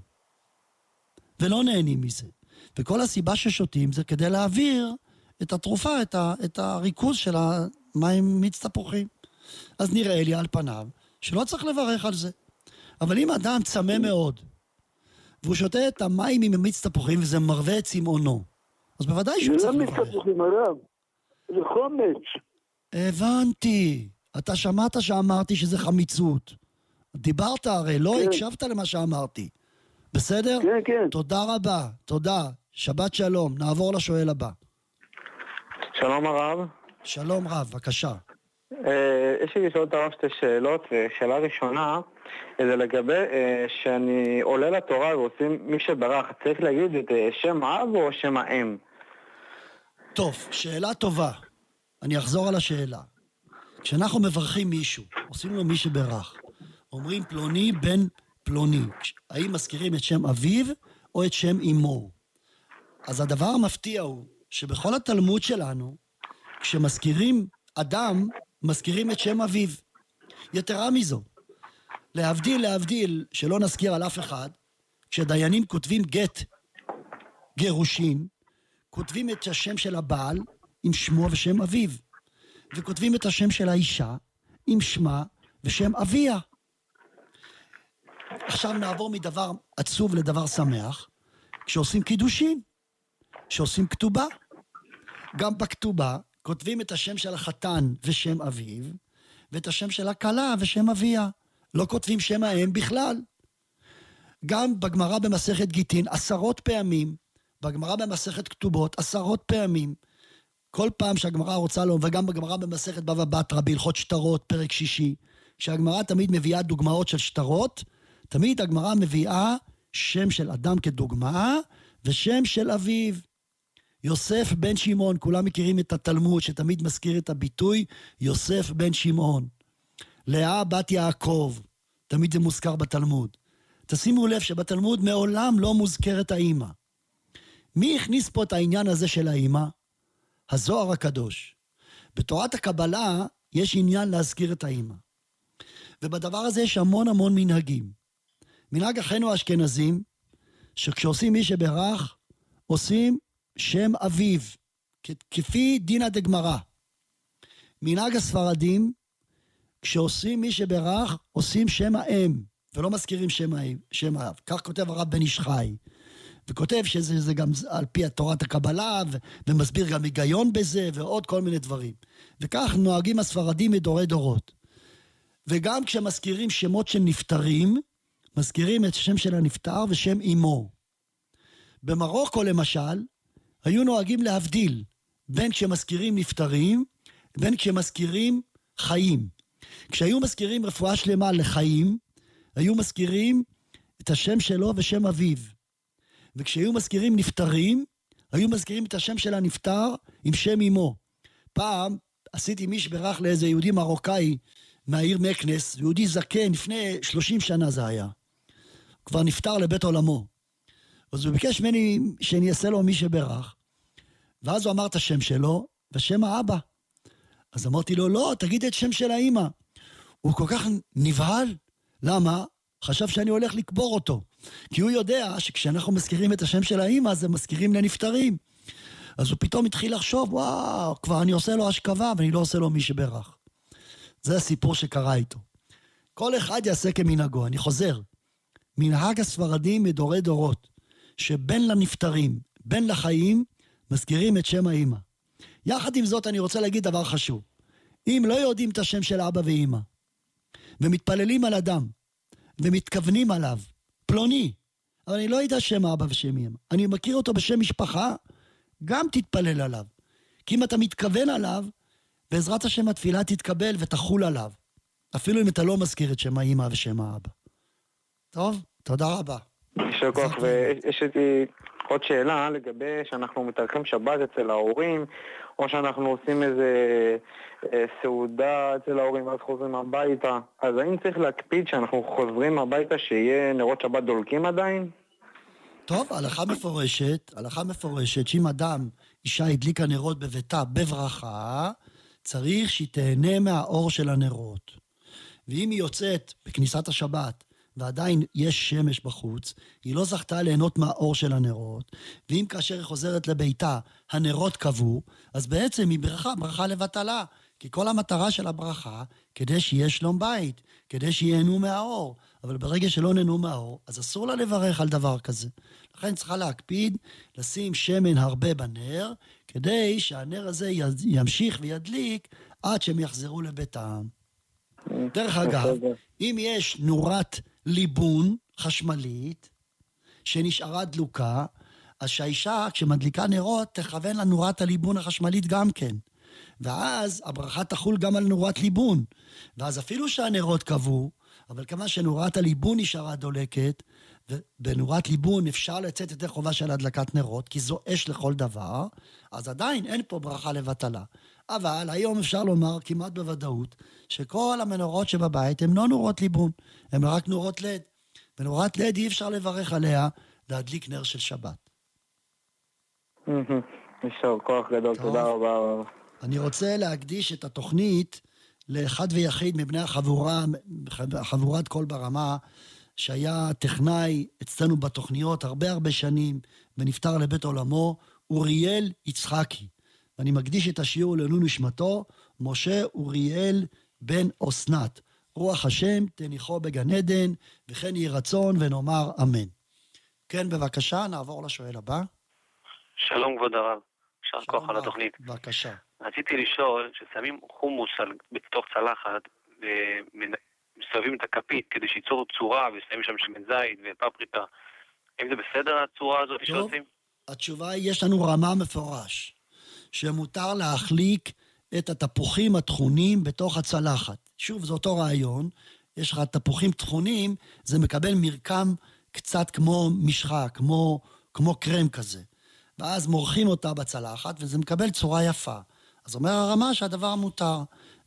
ולא נהנים מזה. וכל הסיבה ששותים זה כדי להעביר את התרופה, את, ה, את הריכוז של המים מיץ תפוחים. אז נראה לי על פניו שלא צריך לברך על זה. אבל אם אדם צמא מאוד, והוא שותה את המים עם מיץ תפוחים וזה מרווה את צמאונו, אז בוודאי שהוא זה צריך לא מיץ לברך. תפוחים, הרב. זה חומץ. הבנתי. אתה שמעת שאמרתי שזה חמיצות. דיברת הרי, לא כן. הקשבת למה שאמרתי. בסדר? כן, כן. תודה רבה, תודה. שבת שלום. נעבור לשואל הבא. שלום הרב. שלום רב, בבקשה. אה, יש לי לשאול את הרב שתי שאלות. אה, שאלה ראשונה, אה, זה לגבי אה, שאני עולה לתורה ועושים מי שברך, צריך להגיד את אה, שם אב או שם האם? טוב, שאלה טובה. אני אחזור על השאלה. כשאנחנו מברכים מישהו, עושים לו מי שברך, אומרים פלוני בן פלוני, האם מזכירים את שם אביו או את שם אמו? אז הדבר המפתיע הוא שבכל התלמוד שלנו, כשמזכירים אדם, מזכירים את שם אביו. יתרה מזו, להבדיל, להבדיל, שלא נזכיר על אף אחד, כשדיינים כותבים גט גירושין, כותבים את השם של הבעל עם שמו ושם אביו, וכותבים את השם של האישה עם שמה ושם אביה. עכשיו נעבור מדבר עצוב לדבר שמח, כשעושים קידושין, כשעושים כתובה. גם בכתובה כותבים את השם של החתן ושם אביו, ואת השם של הכלה ושם אביה. לא כותבים שם האם בכלל. גם בגמרא במסכת גיטין עשרות פעמים, בגמרא במסכת כתובות עשרות פעמים. כל פעם שהגמרא רוצה לו, וגם בגמרא במסכת בבא בתרא בהלכות שטרות, פרק שישי, כשהגמרא תמיד מביאה דוגמאות של שטרות, תמיד הגמרא מביאה שם של אדם כדוגמה, ושם של אביו. יוסף בן שמעון, כולם מכירים את התלמוד שתמיד מזכיר את הביטוי יוסף בן שמעון. לאה בת יעקב, תמיד זה מוזכר בתלמוד. תשימו לב שבתלמוד מעולם לא מוזכרת האימא. מי הכניס פה את העניין הזה של האימא? הזוהר הקדוש. בתורת הקבלה יש עניין להזכיר את האימא. ובדבר הזה יש המון המון מנהגים. מנהג אחינו האשכנזים, שכשעושים מי שברך, עושים שם אביו, כפי דינא דגמרא. מנהג הספרדים, כשעושים מי שברך, עושים שם האם, ולא מזכירים שם האב. כך כותב הרב בן איש חי. וכותב שזה זה גם על פי תורת הקבלה, ו- ומסביר גם היגיון בזה, ועוד כל מיני דברים. וכך נוהגים הספרדים מדורי דורות. וגם כשמזכירים שמות של נפטרים, מזכירים את השם של הנפטר ושם אמו. במרוקו למשל, היו נוהגים להבדיל בין כשמזכירים נפטרים, בין כשמזכירים חיים. כשהיו מזכירים רפואה שלמה לחיים, היו מזכירים את השם שלו ושם אביו. וכשהיו מזכירים נפטרים, היו מזכירים את השם של הנפטר עם שם אמו. פעם עשיתי משברך לאיזה יהודי מרוקאי מהעיר מקנס, יהודי זקן, לפני 30 שנה זה היה. כבר נפטר לבית עולמו. אז הוא ביקש ממני שאני אעשה לו מי שברך, ואז הוא אמר את השם שלו, ושם האבא. אז אמרתי לו, לא, תגיד את שם של האימא. הוא כל כך נבהל. למה? חשב שאני הולך לקבור אותו. כי הוא יודע שכשאנחנו מזכירים את השם של האימא, זה מזכירים לנפטרים. אז הוא פתאום התחיל לחשוב, וואו, כבר אני עושה לו השכבה, ואני לא עושה לו מי שברך. זה הסיפור שקרה איתו. כל אחד יעשה כמנהגו. אני חוזר. מנהג הספרדים מדורי דורות, שבין לנפטרים, בין לחיים, מזכירים את שם האימא. יחד עם זאת, אני רוצה להגיד דבר חשוב. אם לא יודעים את השם של אבא ואימא, ומתפללים על אדם, ומתכוונים עליו, פלוני, אבל אני לא יודע שם אבא ושם אמא. אני מכיר אותו בשם משפחה, גם תתפלל עליו. כי אם אתה מתכוון עליו, בעזרת השם התפילה תתקבל ותחול עליו. אפילו אם אתה לא מזכיר את שם האמא ושם האבא. טוב, תודה רבה. יישר כוח, ויש לי עוד שאלה לגבי שאנחנו מתארחים שבת אצל ההורים, או שאנחנו עושים איזה אה, סעודה אצל ההורים ואז חוזרים הביתה. אז האם צריך להקפיד שאנחנו חוזרים הביתה שיהיה נרות שבת דולקים עדיין? טוב, הלכה מפורשת, הלכה מפורשת שאם אדם, אישה הדליקה נרות בביתה בברכה, צריך שהיא תהנה מהאור של הנרות. ואם היא יוצאת בכניסת השבת ועדיין יש שמש בחוץ, היא לא זכתה ליהנות מהאור של הנרות, ואם כאשר היא חוזרת לביתה הנרות כבו, אז בעצם היא ברכה, ברכה לבטלה. כי כל המטרה של הברכה, כדי שיהיה שלום בית, כדי שייהנו מהאור. אבל ברגע שלא נהנו מהאור, אז אסור לה לברך על דבר כזה. לכן צריכה להקפיד לשים שמן הרבה בנר, כדי שהנר הזה ימשיך וידליק עד שהם יחזרו לביתם. דרך אגב, אם יש נורת ליבון חשמלית שנשארה דלוקה, אז שהאישה, כשמדליקה נרות, תכוון לנורת הליבון החשמלית גם כן. ואז הברכה תחול גם על נורת ליבון. ואז אפילו שהנרות כבו, אבל כמה שנורת הליבון נשארה דולקת, ובנורת ליבון אפשר לצאת ידי חובה של הדלקת נרות, כי זו אש לכל דבר, אז עדיין אין פה ברכה לבטלה. אבל היום אפשר לומר כמעט בוודאות שכל המנורות שבבית הן לא נורות ליבון, הן רק נורות לד. ונורת לד אי אפשר לברך עליה להדליק נר של שבת. יישר כוח גדול, תודה רבה. אני רוצה להקדיש את התוכנית לאחד ויחיד מבני החבורה, חבורת קול ברמה, שהיה טכנאי אצלנו בתוכניות הרבה הרבה שנים, ונפטר לבית עולמו, אוריאל יצחקי. ואני מקדיש את השיעור לעילוי נשמתו, משה אוריאל בן אסנת. רוח השם תניחו בגן עדן, וכן יהי רצון ונאמר אמן. כן, בבקשה, נעבור לשואל הבא. שלום כבוד הרב, יישר כוח על התוכנית. בבקשה. רציתי לשאול, ששמים חומוס על, בתוך צלחת ומסתובבים את הכפית כדי שייצור צורה ושמים שם שמן זית ופפריקה, האם זה בסדר הצורה הזאת שעושים? התשובה היא, יש לנו רמה מפורש, שמותר להחליק את התפוחים הטחונים בתוך הצלחת. שוב, זה אותו רעיון, יש לך תפוחים טחונים, זה מקבל מרקם קצת כמו משחה, כמו, כמו קרם כזה. ואז מורחים אותה בצלחת, וזה מקבל צורה יפה. אז אומר הרמה שהדבר מותר.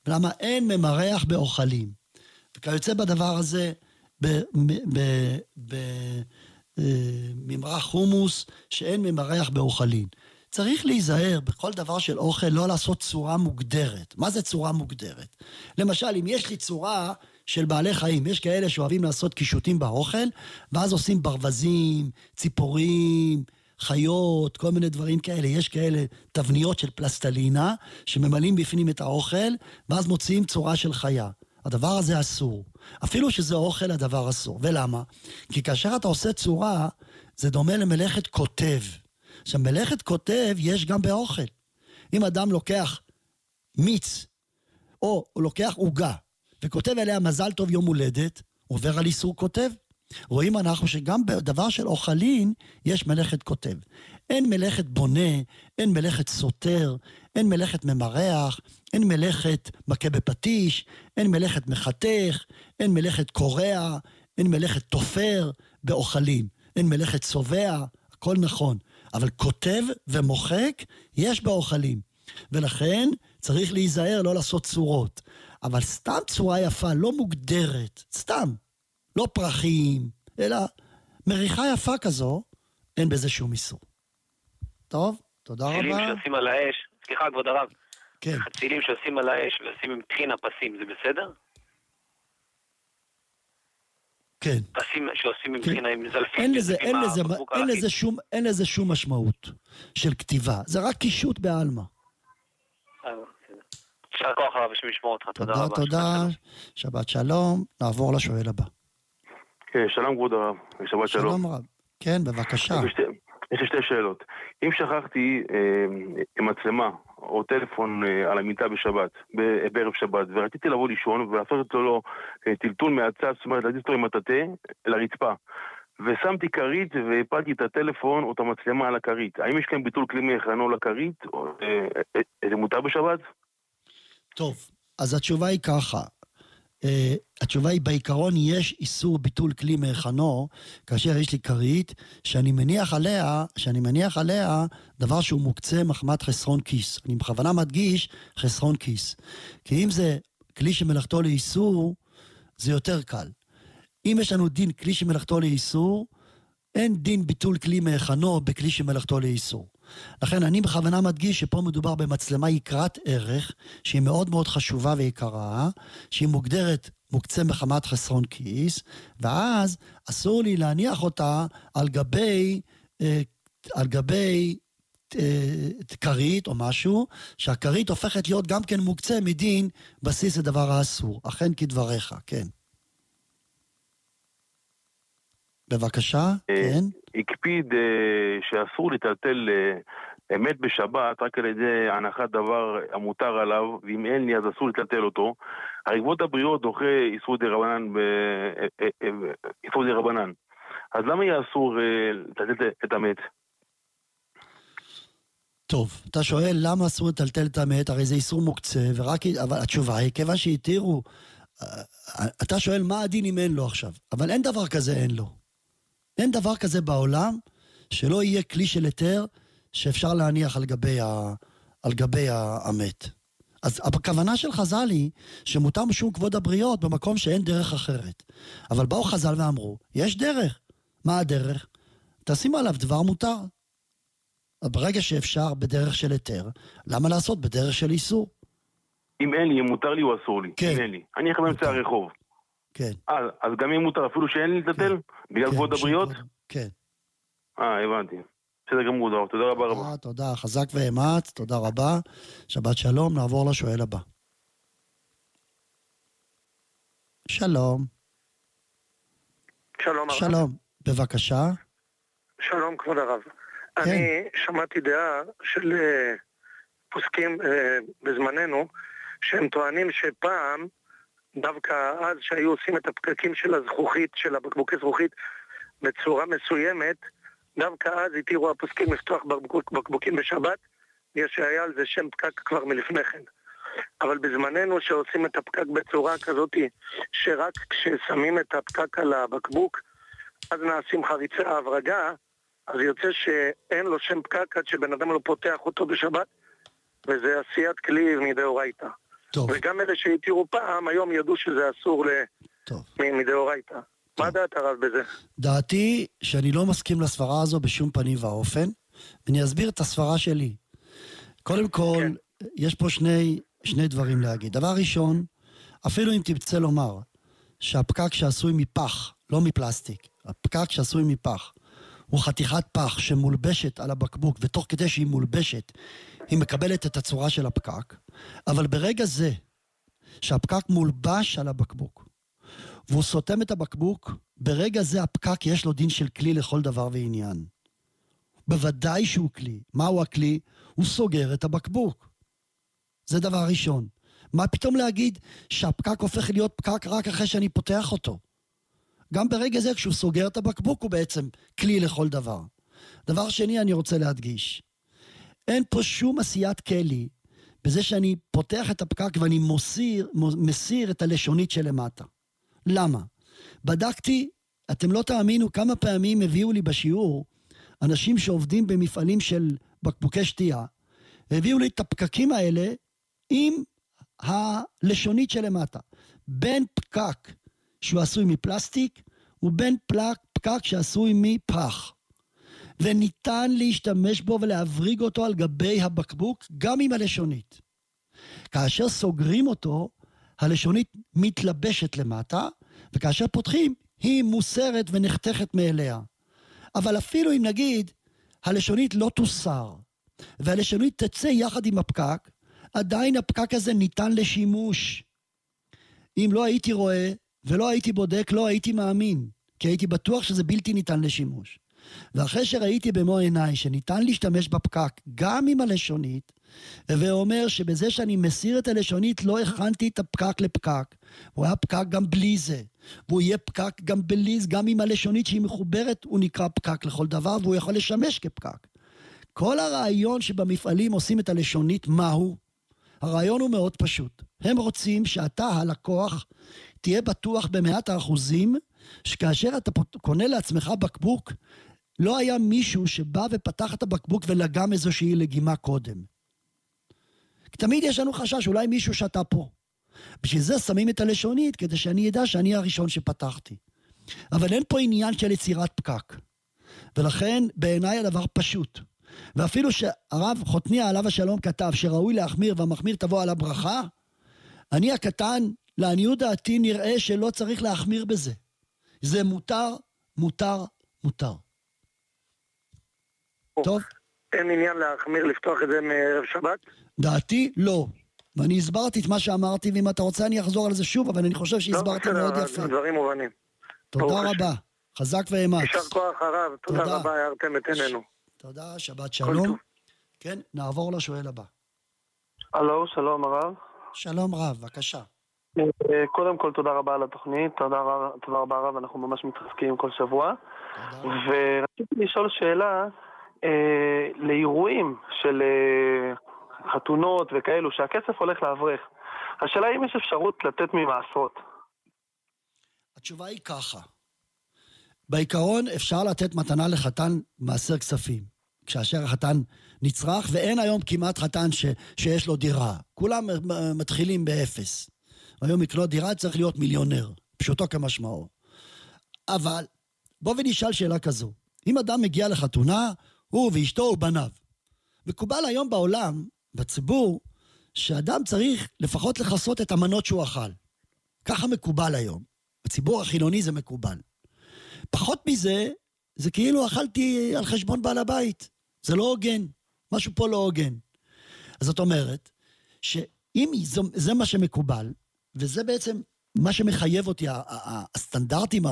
למה אין ממרח באוכלים. וכיוצא בדבר הזה, בממרח אה, חומוס, שאין ממרח באוכלים. צריך להיזהר בכל דבר של אוכל לא לעשות צורה מוגדרת. מה זה צורה מוגדרת? למשל, אם יש לי צורה של בעלי חיים, יש כאלה שאוהבים לעשות קישוטים באוכל, ואז עושים ברווזים, ציפורים, חיות, כל מיני דברים כאלה. יש כאלה תבניות של פלסטלינה, שממלאים בפנים את האוכל, ואז מוציאים צורה של חיה. הדבר הזה אסור. אפילו שזה אוכל, הדבר אסור. ולמה? כי כאשר אתה עושה צורה, זה דומה למלאכת כותב. עכשיו, מלאכת כותב יש גם באוכל. אם אדם לוקח מיץ, או הוא לוקח עוגה, וכותב עליה מזל טוב יום הולדת, עובר על איסור כותב. רואים אנחנו שגם בדבר של אוכלין יש מלאכת כותב. אין מלאכת בונה, אין מלאכת סותר, אין מלאכת ממרח, אין מלאכת מכה בפטיש, אין מלאכת מחתך, אין מלאכת קורע, אין מלאכת תופר באוכלין, אין מלאכת צובע, הכל נכון. אבל כותב ומוחק יש באוכלים. ולכן צריך להיזהר לא לעשות צורות. אבל סתם צורה יפה, לא מוגדרת, סתם. לא פרחים, אלא מריחה יפה כזו, אין בזה שום איסור. טוב, תודה רבה. שעושים על האש, סליחה כבוד הרב, כן. צילים שעושים על האש ועושים עם טחינה פסים, זה בסדר? כן. פסים שעושים עם כן. טחינה, עם זלפים, אין לזה, אין לזה, אין. לזה שום, אין לזה שום משמעות של כתיבה. זה רק קישוט בעלמא. אה. יישר כוח הרב, השם ישמור אותך, תודה תודה, רבה. תודה. שבת שלום. נעבור לשואל הבא. כן, שלום כבוד הרב, ושבת שלום. שלום רב. כן, בבקשה. יש לי שתי- שאלות. אם שכחתי אה, מצלמה או טלפון אה, על המיטה בשבת, בערב שבת, ורציתי לבוא לישון ולעשות אותו לו אה, טלטול מהצד, זאת אומרת להזיז אותו עם הטאטא לרצפה. ושמתי כרית והפלתי את הטלפון או את המצלמה על הכרית. האם יש כאן ביטול כלי מהיכרנו לכרית? אה, אה, אה, זה מותר בשבת? טוב, אז התשובה היא ככה. Uh, התשובה היא בעיקרון יש איסור ביטול כלי מהיכנו כאשר יש לי כרית שאני מניח עליה, שאני מניח עליה דבר שהוא מוקצה מחמת חסרון כיס. אני בכוונה מדגיש חסרון כיס. כי אם זה כלי שמלאכתו לאיסור, זה יותר קל. אם יש לנו דין כלי שמלאכתו לאיסור, אין דין ביטול כלי מהיכנו בכלי שמלאכתו לאיסור. לכן אני בכוונה מדגיש שפה מדובר במצלמה יקרת ערך, שהיא מאוד מאוד חשובה ויקרה, שהיא מוגדרת מוקצה מחמת חסרון כיס, ואז אסור לי להניח אותה על גבי, אה, על גבי אה, כרית או משהו, שהכרית הופכת להיות גם כן מוקצה מדין בסיס לדבר האסור. אכן כדבריך, כן. בבקשה, כן. הקפיד אה, שאסור לטלטל אה, אמת בשבת רק על ידי הנחת דבר המותר עליו, ואם אין לי אז אסור לטלטל אותו. הרי כבוד הבריות דוחה איסור דה רבנן, ב- אה, אה, אה, איסור דה רבנן. אז למה יהיה אסור אה, לטלטל את המת? טוב, אתה שואל למה אסור לטלטל את המת, הרי זה איסור מוקצה, ורק... אבל התשובה היא, כיוון שהתירו... אה, אתה שואל מה הדין אם אין לו עכשיו, אבל אין דבר כזה אין לו. אין דבר כזה בעולם שלא יהיה כלי של היתר שאפשר להניח על גבי, ה... על גבי. המת. אז הכוונה של חז"ל היא שמותר משום כבוד הבריות במקום שאין דרך אחרת. אבל באו חז"ל ואמרו, יש דרך. מה הדרך? תשים עליו דבר מותר. ברגע שאפשר בדרך של היתר, למה לעשות בדרך של איסור? אם אין לי, אם מותר לי או אסור לי? כן. אם אין לי. אני עכשיו באמצע הרחוב. כן. אה, אז גם אם מותר אפילו שאין לי לטלטל? בגלל כבוד הבריות? כן. אה, הבנתי. בסדר גמור, דרור. תודה רבה רבה. תודה, תודה, חזק ואמץ, תודה רבה. שבת שלום, נעבור לשואל הבא. שלום. שלום הרב. שלום, בבקשה. שלום כבוד הרב. אני שמעתי דעה של אה, פוסקים אה, בזמננו, שהם טוענים שפעם, דווקא אז שהיו עושים את הפקקים של הזכוכית, של הבקבוקי זכוכית, בצורה מסוימת, דווקא אז התירו הפוסקים לפתוח בקבוק, בקבוקים בשבת, בגלל שהיה על זה שם פקק כבר מלפני כן. אבל בזמננו שעושים את הפקק בצורה כזאת, שרק כששמים את הפקק על הבקבוק, אז נעשים חריצי ההברגה, אז יוצא שאין לו שם פקק עד שבן אדם לא פותח אותו בשבת, וזה עשיית כלי מדאורייתא. טוב. וגם אלה שהתירו פעם, היום ידעו שזה אסור מדאורייתא. מה דעת הרב בזה? דעתי שאני לא מסכים לסברה הזו בשום פנים ואופן, ואני אסביר את הסברה שלי. קודם כל, כן. יש פה שני, שני דברים להגיד. דבר ראשון, אפילו אם תרצה לומר שהפקק שעשוי מפח, לא מפלסטיק, הפקק שעשוי מפח, הוא חתיכת פח שמולבשת על הבקבוק, ותוך כדי שהיא מולבשת, היא מקבלת את הצורה של הפקק, אבל ברגע זה שהפקק מולבש על הבקבוק, והוא סותם את הבקבוק, ברגע זה הפקק יש לו דין של כלי לכל דבר ועניין. בוודאי שהוא כלי. מהו הכלי? הוא סוגר את הבקבוק. זה דבר ראשון. מה פתאום להגיד שהפקק הופך להיות פקק רק אחרי שאני פותח אותו? גם ברגע זה, כשהוא סוגר את הבקבוק, הוא בעצם כלי לכל דבר. דבר שני, אני רוצה להדגיש. אין פה שום עשיית כלי בזה שאני פותח את הפקק ואני מוסיר, מסיר את הלשונית שלמטה. למה? בדקתי, אתם לא תאמינו כמה פעמים הביאו לי בשיעור אנשים שעובדים במפעלים של בקבוקי שתייה, הביאו לי את הפקקים האלה עם הלשונית שלמטה. בין פקק שהוא עשוי מפלסטיק ובין פקק שעשוי מפח. וניתן להשתמש בו ולהבריג אותו על גבי הבקבוק, גם עם הלשונית. כאשר סוגרים אותו, הלשונית מתלבשת למטה, וכאשר פותחים, היא מוסרת ונחתכת מאליה. אבל אפילו אם נגיד, הלשונית לא תוסר, והלשונית תצא יחד עם הפקק, עדיין הפקק הזה ניתן לשימוש. אם לא הייתי רואה ולא הייתי בודק, לא הייתי מאמין, כי הייתי בטוח שזה בלתי ניתן לשימוש. ואחרי שראיתי במו עיניי שניתן להשתמש בפקק גם עם הלשונית, ואומר שבזה שאני מסיר את הלשונית לא הכנתי את הפקק לפקק. הוא היה פקק גם בלי זה. והוא יהיה פקק גם בלי, זה, גם עם הלשונית שהיא מחוברת, הוא נקרא פקק לכל דבר, והוא יכול לשמש כפקק. כל הרעיון שבמפעלים עושים את הלשונית, מהו? הרעיון הוא מאוד פשוט. הם רוצים שאתה, הלקוח, תהיה בטוח במאת האחוזים, שכאשר אתה קונה לעצמך בקבוק, לא היה מישהו שבא ופתח את הבקבוק ולגם איזושהי לגימה קודם. תמיד יש לנו חשש, אולי מישהו שתה פה. בשביל זה שמים את הלשונית, כדי שאני אדע שאני הראשון שפתחתי. אבל אין פה עניין של יצירת פקק. ולכן בעיניי הדבר פשוט. ואפילו שהרב חותניה עליו השלום כתב שראוי להחמיר והמחמיר תבוא על הברכה, אני הקטן, לעניות דעתי נראה שלא צריך להחמיר בזה. זה מותר, מותר, מותר. טוב? אין עניין להחמיר לפתוח את זה מערב שבת? דעתי, לא. ואני הסברתי את מה שאמרתי, ואם אתה רוצה אני אחזור על זה שוב, אבל אני חושב שהסברתי מאוד יפה. הדברים מובנים. תודה רבה. חזק ואמץ. יישר כוח הרב, תודה רבה, הארתם את עינינו. תודה, שבת שלום. כן, נעבור לשואל הבא. הלו, שלום הרב. שלום רב, בבקשה. אה, קודם כל, תודה רבה על התוכנית, תודה, תודה רבה הרב, אנחנו ממש מתחזקים כל שבוע. ורציתי לשאול שאלה, אה, לאירועים של אה, חתונות וכאלו, שהכסף הולך לאברך. השאלה אם יש אפשרות לתת ממעשרות. התשובה היא ככה. בעיקרון אפשר לתת מתנה לחתן מעשר כספים. כאשר החתן נצרך, ואין היום כמעט חתן ש, שיש לו דירה. כולם מתחילים באפס. היום לקנות דירה צריך להיות מיליונר, פשוטו כמשמעו. אבל בוא ונשאל שאלה כזו. אם אדם מגיע לחתונה, הוא ואשתו ובניו. מקובל היום בעולם, בציבור, שאדם צריך לפחות לכסות את המנות שהוא אכל. ככה מקובל היום. בציבור החילוני זה מקובל. פחות מזה, זה כאילו אכלתי על חשבון בעל הבית. זה לא הוגן. משהו פה לא הוגן. אז זאת אומרת, שאם זה, זה מה שמקובל, וזה בעצם מה שמחייב אותי, הסטנדרטים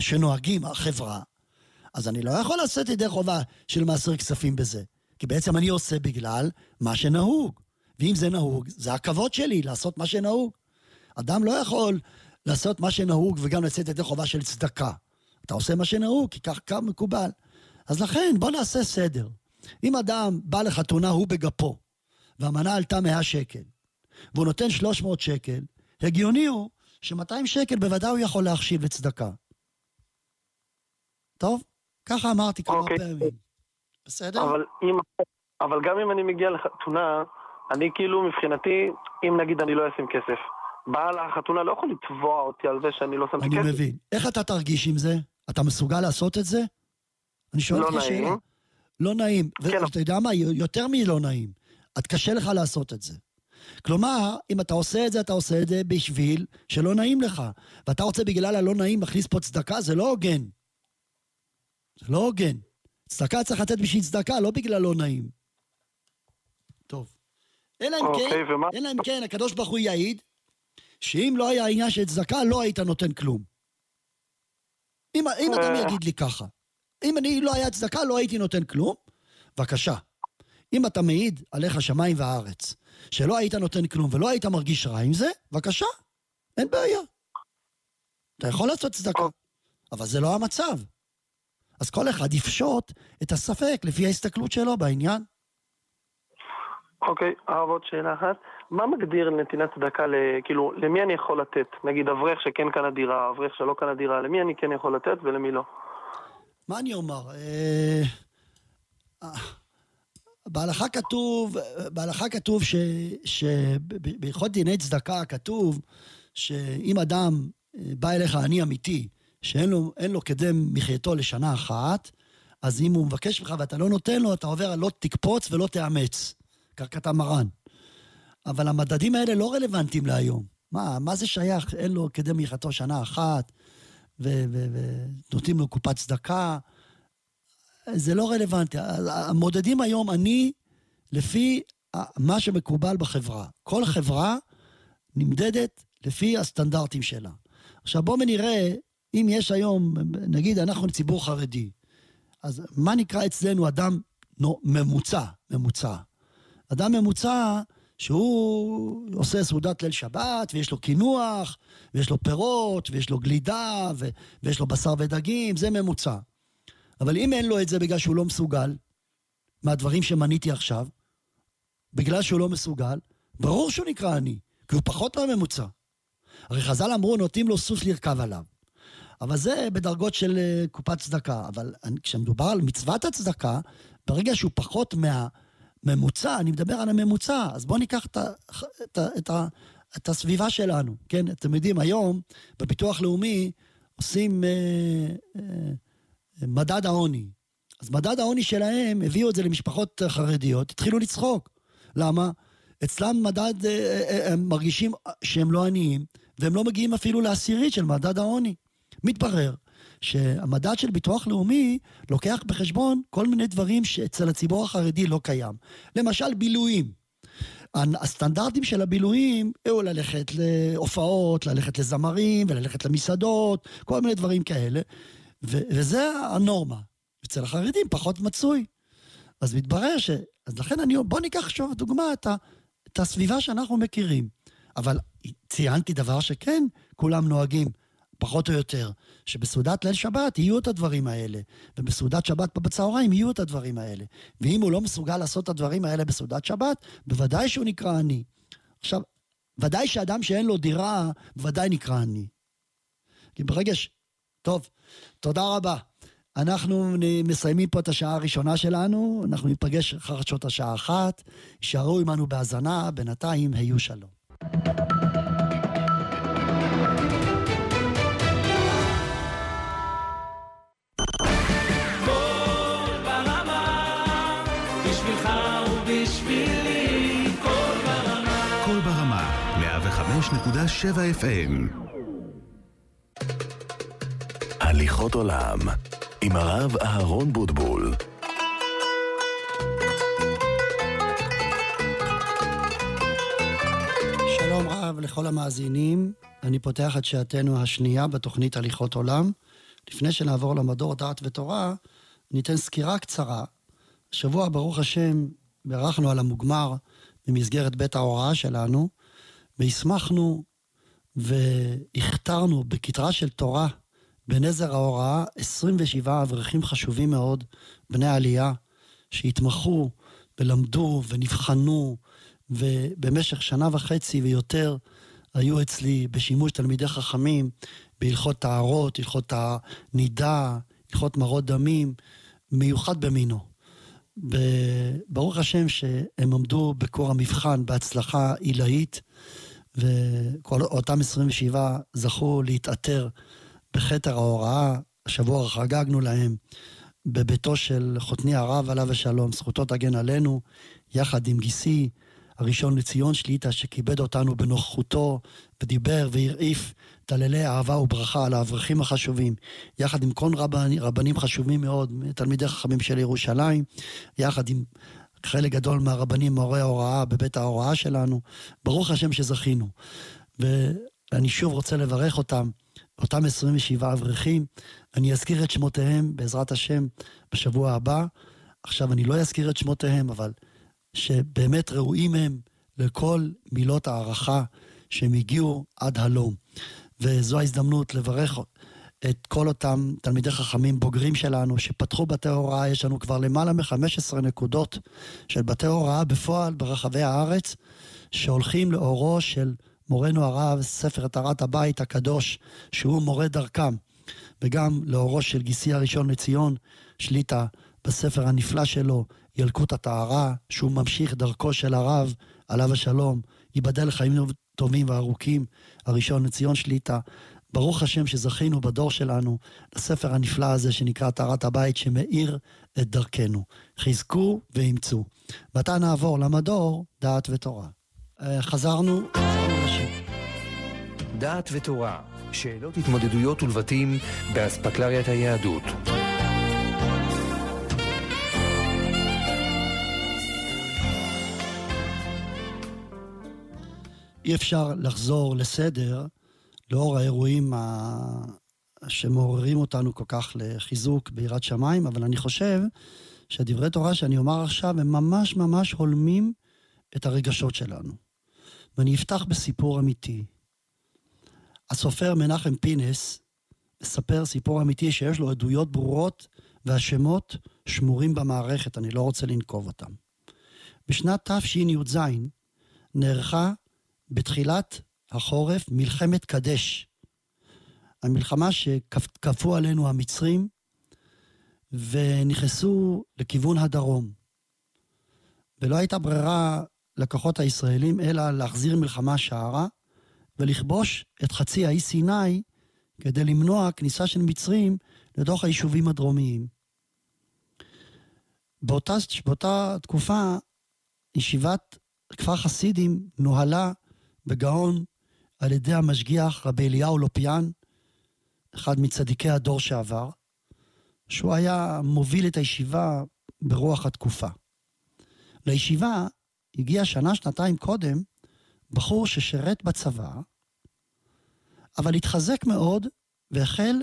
שנוהגים, החברה, אז אני לא יכול לעשות ידי חובה של מעשר כספים בזה. כי בעצם אני עושה בגלל מה שנהוג. ואם זה נהוג, זה הכבוד שלי לעשות מה שנהוג. אדם לא יכול לעשות מה שנהוג וגם לצאת ידי חובה של צדקה. אתה עושה מה שנהוג, כי כך כך מקובל. אז לכן, בוא נעשה סדר. אם אדם בא לחתונה, הוא בגפו, והמנה עלתה 100 שקל, והוא נותן 300 שקל, הגיוני הוא ש-200 שקל בוודאי הוא יכול להחשיב לצדקה. טוב? ככה אמרתי כמה אוקיי. פעמים. בסדר? אבל, אם, אבל גם אם אני מגיע לחתונה, אני כאילו מבחינתי, אם נגיד אני לא אשים כסף, בעל החתונה לא יכול לתבוע אותי על זה שאני לא שמתי כסף. אני מבין. איך אתה תרגיש עם זה? אתה מסוגל לעשות את זה? אני שואל לא אותך שאלה. לא נעים. כן. ואתה יודע מה? יותר מלא נעים. את קשה לך לעשות את זה. כלומר, אם אתה עושה את זה, אתה עושה את זה בשביל שלא נעים לך. ואתה רוצה בגלל הלא נעים להכניס פה צדקה, זה לא הוגן. זה לא הוגן. צדקה צריך לתת בשביל צדקה, לא בגלל לא נעים. טוב. אלא אם אוקיי, כן, ומה... אלא אם כן, הקדוש ברוך הוא יעיד, שאם לא היה עניין של צדקה, לא היית נותן כלום. אם, אם אדם אה. יגיד לי ככה, אם אני לא היה צדקה, לא הייתי נותן כלום, בבקשה. אם אתה מעיד עליך שמיים והארץ, שלא היית נותן כלום ולא היית מרגיש רע עם זה, בבקשה, אין בעיה. אתה יכול לעשות צדקה, אבל זה לא המצב. אז כל אחד יפשוט את הספק לפי ההסתכלות שלו בעניין. אוקיי, okay, עוד שאלה אחת. מה מגדיר נתינת צדקה, כאילו, למי אני יכול לתת? נגיד אברך שכן קנה דירה, אברך שלא קנה דירה, למי אני כן יכול לתת ולמי לא? מה אני אומר? אה, בהלכה כתוב, בהלכה כתוב שבהלכות דיני צדקה כתוב שאם אדם אה, בא אליך עני אמיתי שאין לו, לו כדי מחייתו לשנה אחת, אז אם הוא מבקש ממך ואתה לא נותן לו, אתה עובר על לא תקפוץ ולא תאמץ. כך כתב מרן. אבל המדדים האלה לא רלוונטיים להיום. מה, מה זה שייך? אין לו כדי מחייתו שנה אחת, ונותנים לו קופת צדקה. זה לא רלוונטי. המודדים היום, אני, לפי מה שמקובל בחברה. כל חברה נמדדת לפי הסטנדרטים שלה. עכשיו בואו נראה, אם יש היום, נגיד אנחנו ציבור חרדי, אז מה נקרא אצלנו אדם נו, ממוצע, ממוצע? אדם ממוצע שהוא עושה סעודת ליל שבת, ויש לו קינוח, ויש לו פירות, ויש לו גלידה, ו- ויש לו בשר ודגים, זה ממוצע. אבל אם אין לו את זה בגלל שהוא לא מסוגל, מהדברים שמניתי עכשיו, בגלל שהוא לא מסוגל, ברור שהוא נקרא עני, כי הוא פחות מהממוצע. הרי חז"ל אמרו, נוטים לו סוס לרכב עליו. אבל זה בדרגות של אה, קופת צדקה. אבל כשמדובר על מצוות הצדקה, ברגע שהוא פחות מהממוצע, אני מדבר על הממוצע, אז בואו ניקח את, ה, את, ה, את, ה, את הסביבה שלנו, כן? אתם יודעים, היום בביטוח לאומי עושים אה, אה, מדד העוני. אז מדד העוני שלהם, הביאו את זה למשפחות חרדיות, התחילו לצחוק. למה? אצלם מדד, אה, אה, הם מרגישים שהם לא עניים, והם לא מגיעים אפילו לעשירית של מדד העוני. מתברר שהמדד של ביטוח לאומי לוקח בחשבון כל מיני דברים שאצל הציבור החרדי לא קיים. למשל, בילויים. הסטנדרטים של הבילויים היו ללכת להופעות, ללכת לזמרים וללכת למסעדות, כל מיני דברים כאלה, ו- וזה הנורמה. אצל החרדים פחות מצוי. אז מתברר ש... אז לכן אני... בוא ניקח עכשיו דוגמה את, ה... את הסביבה שאנחנו מכירים. אבל ציינתי דבר שכן, כולם נוהגים, פחות או יותר, שבסעודת ליל שבת יהיו את הדברים האלה, ובסעודת שבת בצהריים יהיו את הדברים האלה. ואם הוא לא מסוגל לעשות את הדברים האלה בסעודת שבת, בוודאי שהוא נקרא עני. עכשיו, ודאי שאדם שאין לו דירה, בוודאי נקרא עני. כי ברגע ש... טוב, תודה רבה. אנחנו מסיימים פה את השעה הראשונה שלנו, אנחנו ניפגש אחר שעות השעה אחת. יישארו עמנו בהאזנה, בינתיים היו שלום. 105.7 FM. הליכות עולם עם הרב אהרון בוטבול. שלום רב לכל המאזינים, אני פותח את שעתנו השנייה בתוכנית הליכות עולם. לפני שנעבור למדור דעת ותורה, ניתן סקירה קצרה. השבוע, ברוך השם, בירכנו על המוגמר במסגרת בית ההוראה שלנו, והסמכנו והכתרנו בכתרה של תורה בנזר ההוראה 27 אברכים חשובים מאוד, בני עלייה, שהתמחו ולמדו ונבחנו, ובמשך שנה וחצי ויותר היו אצלי בשימוש תלמידי חכמים בהלכות טהרות, הלכות הנידה, הלכות מרות דמים, מיוחד במינו. וברוך השם שהם עמדו בקור המבחן בהצלחה עילאית, וכל אותם 27 זכו להתעטר בכתר ההוראה, השבוע חגגנו להם בביתו של חותני הרב עליו השלום, זכותו תגן עלינו, יחד עם גיסי הראשון לציון שליטה, שכיבד אותנו בנוכחותו ודיבר והרעיף טללי אהבה וברכה על האברכים החשובים, יחד עם כל רבנים, רבנים חשובים מאוד, תלמידי חכמים של ירושלים, יחד עם חלק גדול מהרבנים מורי ההוראה בבית ההוראה שלנו. ברוך השם שזכינו. ואני שוב רוצה לברך אותם אותם 27 אברכים, אני אזכיר את שמותיהם בעזרת השם בשבוע הבא. עכשיו, אני לא אזכיר את שמותיהם, אבל שבאמת ראויים הם לכל מילות הערכה שהם הגיעו עד הלום. וזו ההזדמנות לברך את כל אותם תלמידי חכמים בוגרים שלנו שפתחו בתי הוראה, יש לנו כבר למעלה מ-15 נקודות של בתי הוראה בפועל ברחבי הארץ, שהולכים לאורו של מורנו הרב, ספר טהרת הבית הקדוש, שהוא מורה דרכם, וגם לאורו של גיסי הראשון לציון, שליטה בספר הנפלא שלו, ילקוט הטהרה, שהוא ממשיך דרכו של הרב, עליו השלום, ייבדל לחיים טובים וארוכים, הראשון לציון שליטה, ברוך השם שזכינו בדור שלנו לספר הנפלא הזה שנקרא טהרת הבית שמאיר את דרכנו. חזקו ואימצו. ועתה נעבור למדור דעת ותורה. אה, חזרנו, חזרנו לשיר. דעת ותורה, שאלות התמודדויות ולבטים באספקלריית היהדות. אי אפשר לחזור לסדר לאור האירועים שמעוררים אותנו כל כך לחיזוק ביראת שמיים, אבל אני חושב שהדברי תורה שאני אומר עכשיו הם ממש ממש הולמים את הרגשות שלנו. ואני אפתח בסיפור אמיתי. הסופר מנחם פינס מספר סיפור אמיתי שיש לו עדויות ברורות והשמות שמורים במערכת, אני לא רוצה לנקוב אותם. בשנת תשי"ז נערכה בתחילת החורף מלחמת קדש. המלחמה שכפו עלינו המצרים ונכנסו לכיוון הדרום. ולא הייתה ברירה לכוחות הישראלים אלא להחזיר מלחמה שערה ולכבוש את חצי האי סיני כדי למנוע כניסה של מצרים לתוך היישובים הדרומיים. באותה, באותה תקופה ישיבת כפר חסידים נוהלה בגאון על ידי המשגיח רבי אליהו לופיאן, אחד מצדיקי הדור שעבר, שהוא היה מוביל את הישיבה ברוח התקופה. לישיבה הגיע שנה, שנתיים קודם, בחור ששירת בצבא, אבל התחזק מאוד והחל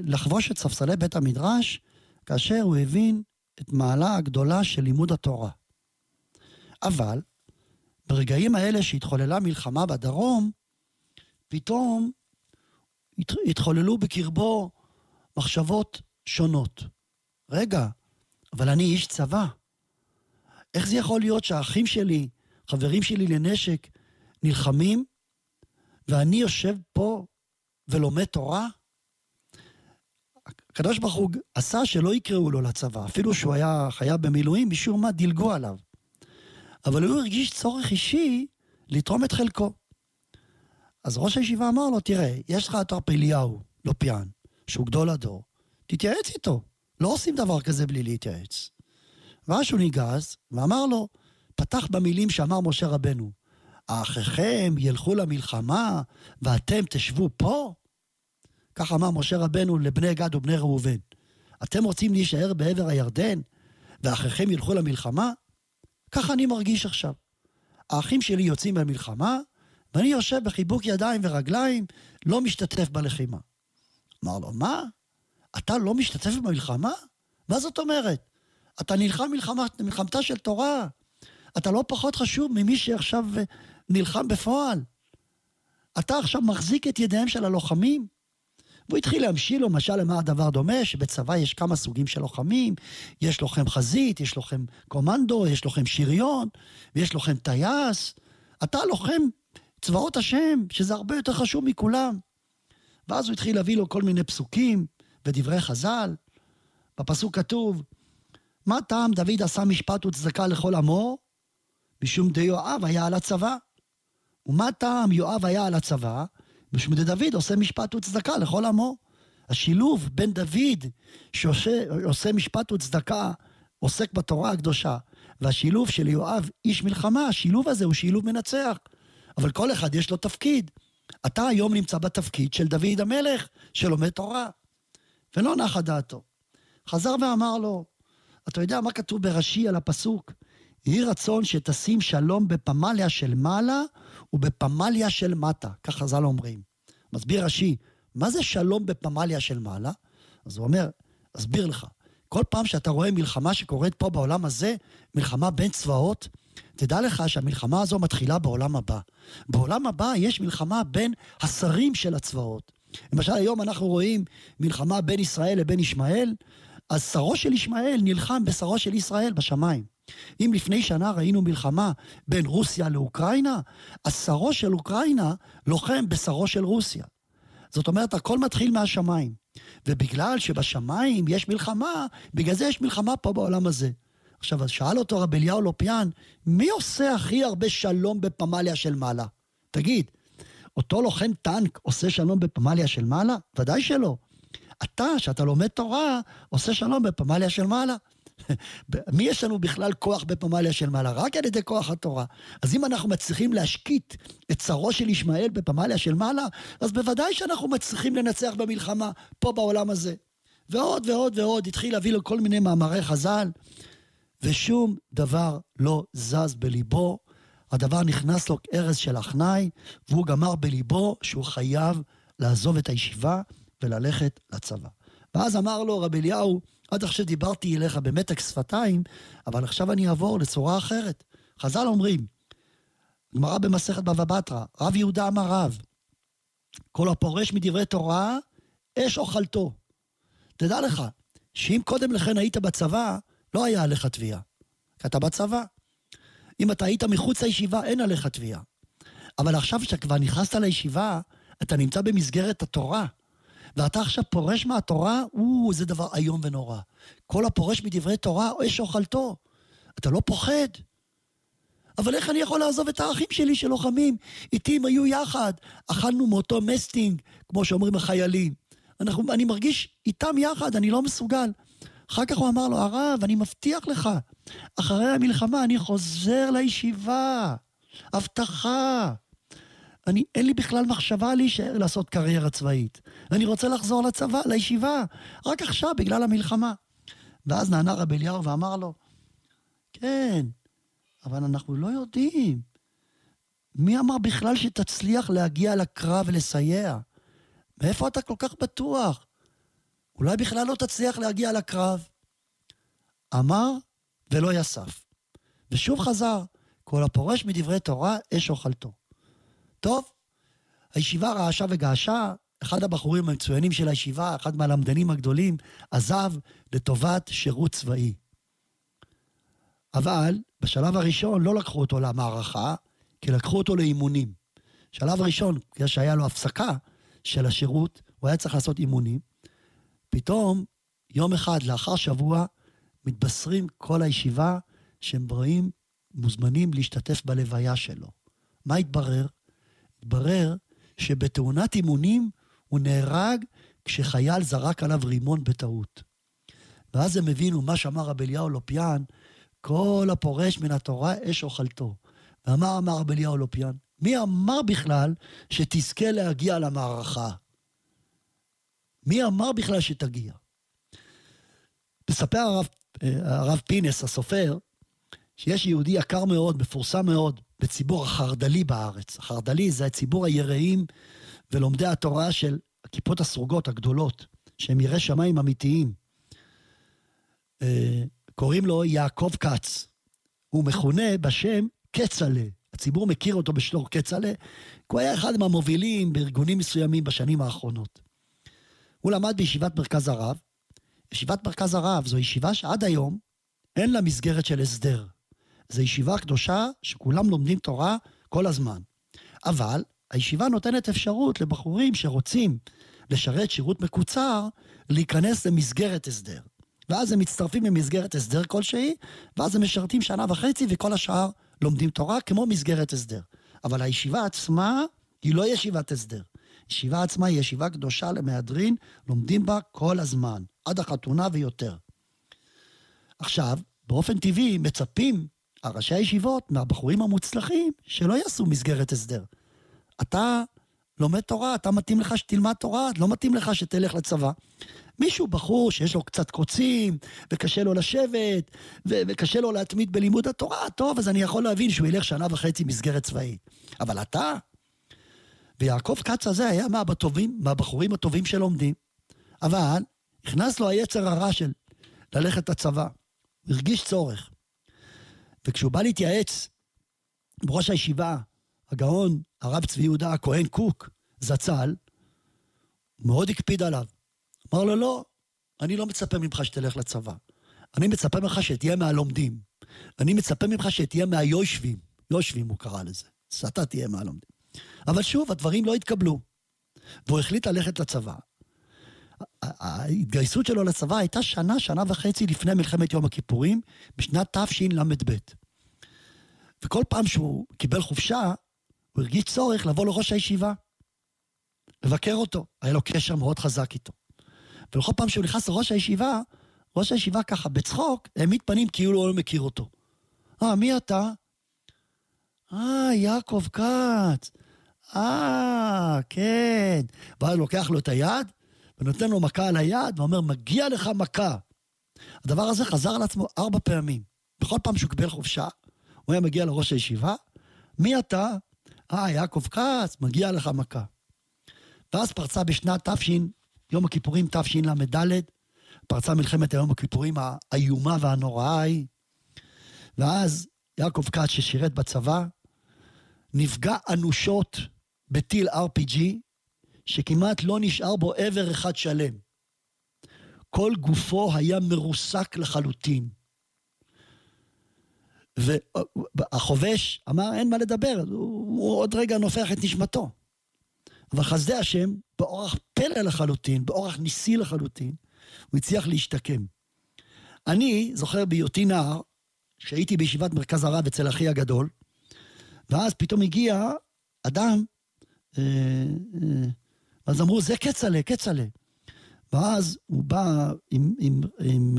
לחבוש את ספסלי בית המדרש, כאשר הוא הבין את מעלה הגדולה של לימוד התורה. אבל ברגעים האלה שהתחוללה מלחמה בדרום, פתאום התחוללו בקרבו מחשבות שונות. רגע, אבל אני איש צבא. איך זה יכול להיות שהאחים שלי, חברים שלי לנשק, נלחמים, ואני יושב פה ולומד תורה? הקדוש ברוך הוא עשה שלא יקראו לו לצבא, אפילו שהוא היה חייב במילואים, משום מה דילגו עליו. אבל הוא הרגיש צורך אישי לתרום את חלקו. אז ראש הישיבה אמר לו, תראה, יש לך את הרב אליהו, לא שהוא גדול הדור, תתייעץ איתו. לא עושים דבר כזה בלי להתייעץ. ואז הוא ניגז ואמר לו, פתח במילים שאמר משה רבנו, האחיכם ילכו למלחמה ואתם תשבו פה? כך אמר משה רבנו לבני גד ובני ראובן. אתם רוצים להישאר בעבר הירדן ואחיכם ילכו למלחמה? ככה אני מרגיש עכשיו. האחים שלי יוצאים במלחמה, ואני יושב בחיבוק ידיים ורגליים, לא משתתף בלחימה. אמר לו, מה? אתה לא משתתף במלחמה? מה זאת אומרת? אתה נלחם מלחמה, מלחמתה של תורה. אתה לא פחות חשוב ממי שעכשיו נלחם בפועל. אתה עכשיו מחזיק את ידיהם של הלוחמים? והוא התחיל להמשיל לו משל למה הדבר דומה, שבצבא יש כמה סוגים של לוחמים, יש לוחם חזית, יש לוחם קומנדו, יש לוחם שריון, ויש לוחם טייס. אתה לוחם צבאות השם, שזה הרבה יותר חשוב מכולם. ואז הוא התחיל להביא לו כל מיני פסוקים ודברי חז"ל. בפסוק כתוב, מה טעם דוד עשה משפט וצדקה לכל עמו? משום דיואב היה על הצבא. ומה טעם יואב היה על הצבא? משום דוד עושה משפט וצדקה לכל עמו. השילוב בין דוד, שעושה משפט וצדקה, עוסק בתורה הקדושה, והשילוב של יואב, איש מלחמה, השילוב הזה הוא שילוב מנצח. אבל כל אחד יש לו תפקיד. אתה היום נמצא בתפקיד של דוד המלך, שלומד תורה. ולא נחה דעתו. חזר ואמר לו, אתה יודע מה כתוב ברש"י על הפסוק? יהי רצון שתשים שלום בפמליה של מעלה ובפמליה של מטה, כך חז"ל אומרים. מסביר רש"י, מה זה שלום בפמליה של מעלה? אז הוא אומר, אסביר לך, כל פעם שאתה רואה מלחמה שקורית פה בעולם הזה, מלחמה בין צבאות, תדע לך שהמלחמה הזו מתחילה בעולם הבא. בעולם הבא יש מלחמה בין השרים של הצבאות. למשל, היום אנחנו רואים מלחמה בין ישראל לבין ישמעאל, אז שרו של ישמעאל נלחם בשרו של ישראל בשמיים. אם לפני שנה ראינו מלחמה בין רוסיה לאוקראינה, אז שרו של אוקראינה לוחם בשרו של רוסיה. זאת אומרת, הכל מתחיל מהשמיים. ובגלל שבשמיים יש מלחמה, בגלל זה יש מלחמה פה בעולם הזה. עכשיו, אז שאל אותו רב אליהו לופיאן, מי עושה הכי הרבה שלום בפמליה של מעלה? תגיד, אותו לוחם טנק עושה שלום בפמליה של מעלה? ודאי שלא. אתה, שאתה לומד תורה, עושה שלום בפמליה של מעלה. מי יש לנו בכלל כוח בפמליה של מעלה? רק על ידי כוח התורה. אז אם אנחנו מצליחים להשקיט את צרו של ישמעאל בפמליה של מעלה, אז בוודאי שאנחנו מצליחים לנצח במלחמה פה בעולם הזה. ועוד ועוד ועוד, התחיל להביא לו כל מיני מאמרי חז"ל, ושום דבר לא זז בליבו. הדבר נכנס לו כארז של אחנאי, והוא גמר בליבו שהוא חייב לעזוב את הישיבה וללכת לצבא. ואז אמר לו רב אליהו, עד עכשיו דיברתי אליך במתק שפתיים, אבל עכשיו אני אעבור לצורה אחרת. חז"ל אומרים, גמרא במסכת בבא בתרא, רב יהודה אמר רב, כל הפורש מדברי תורה, אש אוכלתו. תדע לך, שאם קודם לכן היית בצבא, לא היה עליך תביעה. כי אתה בצבא. אם אתה היית מחוץ לישיבה, אין עליך תביעה. אבל עכשיו שאתה כבר נכנסת לישיבה, אתה נמצא במסגרת התורה. ואתה עכשיו פורש מהתורה, או, זה דבר איום ונורא. כל הפורש מדברי תורה, אש אוכלתו. אתה לא פוחד. אבל איך אני יכול לעזוב את האחים שלי שלוחמים? איתי הם היו יחד, אכלנו מאותו מסטינג, כמו שאומרים החיילים. אנחנו, אני מרגיש איתם יחד, אני לא מסוגל. אחר כך הוא אמר לו, הרב, אני מבטיח לך, אחרי המלחמה אני חוזר לישיבה. הבטחה. אני, אין לי בכלל מחשבה להישאר לעשות קריירה צבאית. אני רוצה לחזור לצבא, לישיבה, רק עכשיו, בגלל המלחמה. ואז נענה רב אליהו ואמר לו, כן, אבל אנחנו לא יודעים. מי אמר בכלל שתצליח להגיע לקרב ולסייע? מאיפה אתה כל כך בטוח? אולי בכלל לא תצליח להגיע לקרב. אמר ולא יסף. ושוב חזר, כל הפורש מדברי תורה, אש אוכלתו. טוב, הישיבה רעשה וגעשה, אחד הבחורים המצוינים של הישיבה, אחד מהלמדנים הגדולים, עזב לטובת שירות צבאי. אבל בשלב הראשון לא לקחו אותו למערכה, כי לקחו אותו לאימונים. שלב ראשון, בגלל שהיה לו הפסקה של השירות, הוא היה צריך לעשות אימונים. פתאום, יום אחד לאחר שבוע, מתבשרים כל הישיבה שהם באים, מוזמנים להשתתף בלוויה שלו. מה התברר? התברר שבתאונת אימונים הוא נהרג כשחייל זרק עליו רימון בטעות. ואז הם הבינו מה שאמר רב אליהו לופיאן, כל הפורש מן התורה אש אוכלתו. ואמר אמר רב אליהו לופיאן, מי אמר בכלל שתזכה להגיע למערכה? מי אמר בכלל שתגיע? מספר הרב, הרב פינס, הסופר, שיש יהודי יקר מאוד, מפורסם מאוד, בציבור החרד"לי בארץ. החרד"לי זה הציבור היראים ולומדי התורה של הכיפות הסרוגות הגדולות, שהם יראי שמיים אמיתיים. אה, קוראים לו יעקב כץ. הוא מכונה בשם כצל'ה. הציבור מכיר אותו בשלור כצל'ה, כי הוא היה אחד מהמובילים בארגונים מסוימים בשנים האחרונות. הוא למד בישיבת מרכז הרב. ישיבת מרכז הרב זו ישיבה שעד היום אין לה מסגרת של הסדר. זו ישיבה קדושה שכולם לומדים תורה כל הזמן. אבל הישיבה נותנת אפשרות לבחורים שרוצים לשרת שירות מקוצר, להיכנס למסגרת הסדר. ואז הם מצטרפים למסגרת הסדר כלשהי, ואז הם משרתים שנה וחצי וכל השאר לומדים תורה כמו מסגרת הסדר. אבל הישיבה עצמה היא לא ישיבת הסדר. ישיבה עצמה היא ישיבה קדושה למהדרין, לומדים בה כל הזמן, עד החתונה ויותר. עכשיו, באופן טבעי מצפים הראשי הישיבות מהבחורים המוצלחים שלא יעשו מסגרת הסדר. אתה לומד תורה, אתה מתאים לך שתלמד תורה, לא מתאים לך שתלך לצבא. מישהו, בחור שיש לו קצת קוצים, וקשה לו לשבת, ו- וקשה לו להתמיד בלימוד התורה, טוב, אז אני יכול להבין שהוא ילך שנה וחצי מסגרת צבאית. אבל אתה, ויעקב כץ הזה היה מהבטובים, מהבחורים הטובים שלומדים, אבל נכנס לו היצר הרע של ללכת לצבא. הרגיש צורך. וכשהוא בא להתייעץ עם ראש הישיבה, הגאון, הרב צבי יהודה הכהן קוק, זצ"ל, מאוד הקפיד עליו. אמר לו, לא, אני לא מצפה ממך שתלך לצבא. אני מצפה ממך שתהיה מהלומדים. אני מצפה ממך שתהיה מהיושבים. יושבים הוא קרא לזה. שאתה תהיה מהלומדים. אבל שוב, הדברים לא התקבלו. והוא החליט ללכת לצבא. ההתגייסות שלו לצבא הייתה שנה, שנה וחצי לפני מלחמת יום הכיפורים, בשנת תשל"ב. וכל פעם שהוא קיבל חופשה, הוא הרגיש צורך לבוא לראש הישיבה לבקר אותו, היה לו קשר מאוד חזק איתו. ובכל פעם שהוא נכנס לראש הישיבה, ראש הישיבה ככה, בצחוק, העמיד פנים כאילו הוא לא מכיר אותו. אה, מי אתה? אה, יעקב כץ. אה, כן. ואז לוקח לו את היד, ונותן לו מכה על היד, ואומר, מגיע לך מכה. הדבר הזה חזר על עצמו ארבע פעמים. בכל פעם שהוא קיבל חופשה, הוא היה מגיע לראש הישיבה, מי אתה? אה, יעקב כץ, מגיע לך מכה. ואז פרצה בשנת תש... יום הכיפורים תשל"ד, פרצה מלחמת היום הכיפורים האיומה והנוראה ההיא. ואז יעקב כץ, ששירת בצבא, נפגע אנושות בטיל RPG, שכמעט לא נשאר בו איבר אחד שלם. כל גופו היה מרוסק לחלוטין. והחובש אמר, אין מה לדבר, הוא, הוא עוד רגע נופח את נשמתו. אבל חסדי השם, באורח פלא לחלוטין, באורח ניסי לחלוטין, הוא הצליח להשתקם. אני זוכר בהיותי נער, שהייתי בישיבת מרכז הרב אצל אחי הגדול, ואז פתאום הגיע אדם, אה, אה, אז אמרו, זה כצל'ה, כצל'ה. ואז הוא בא עם, עם, עם, עם,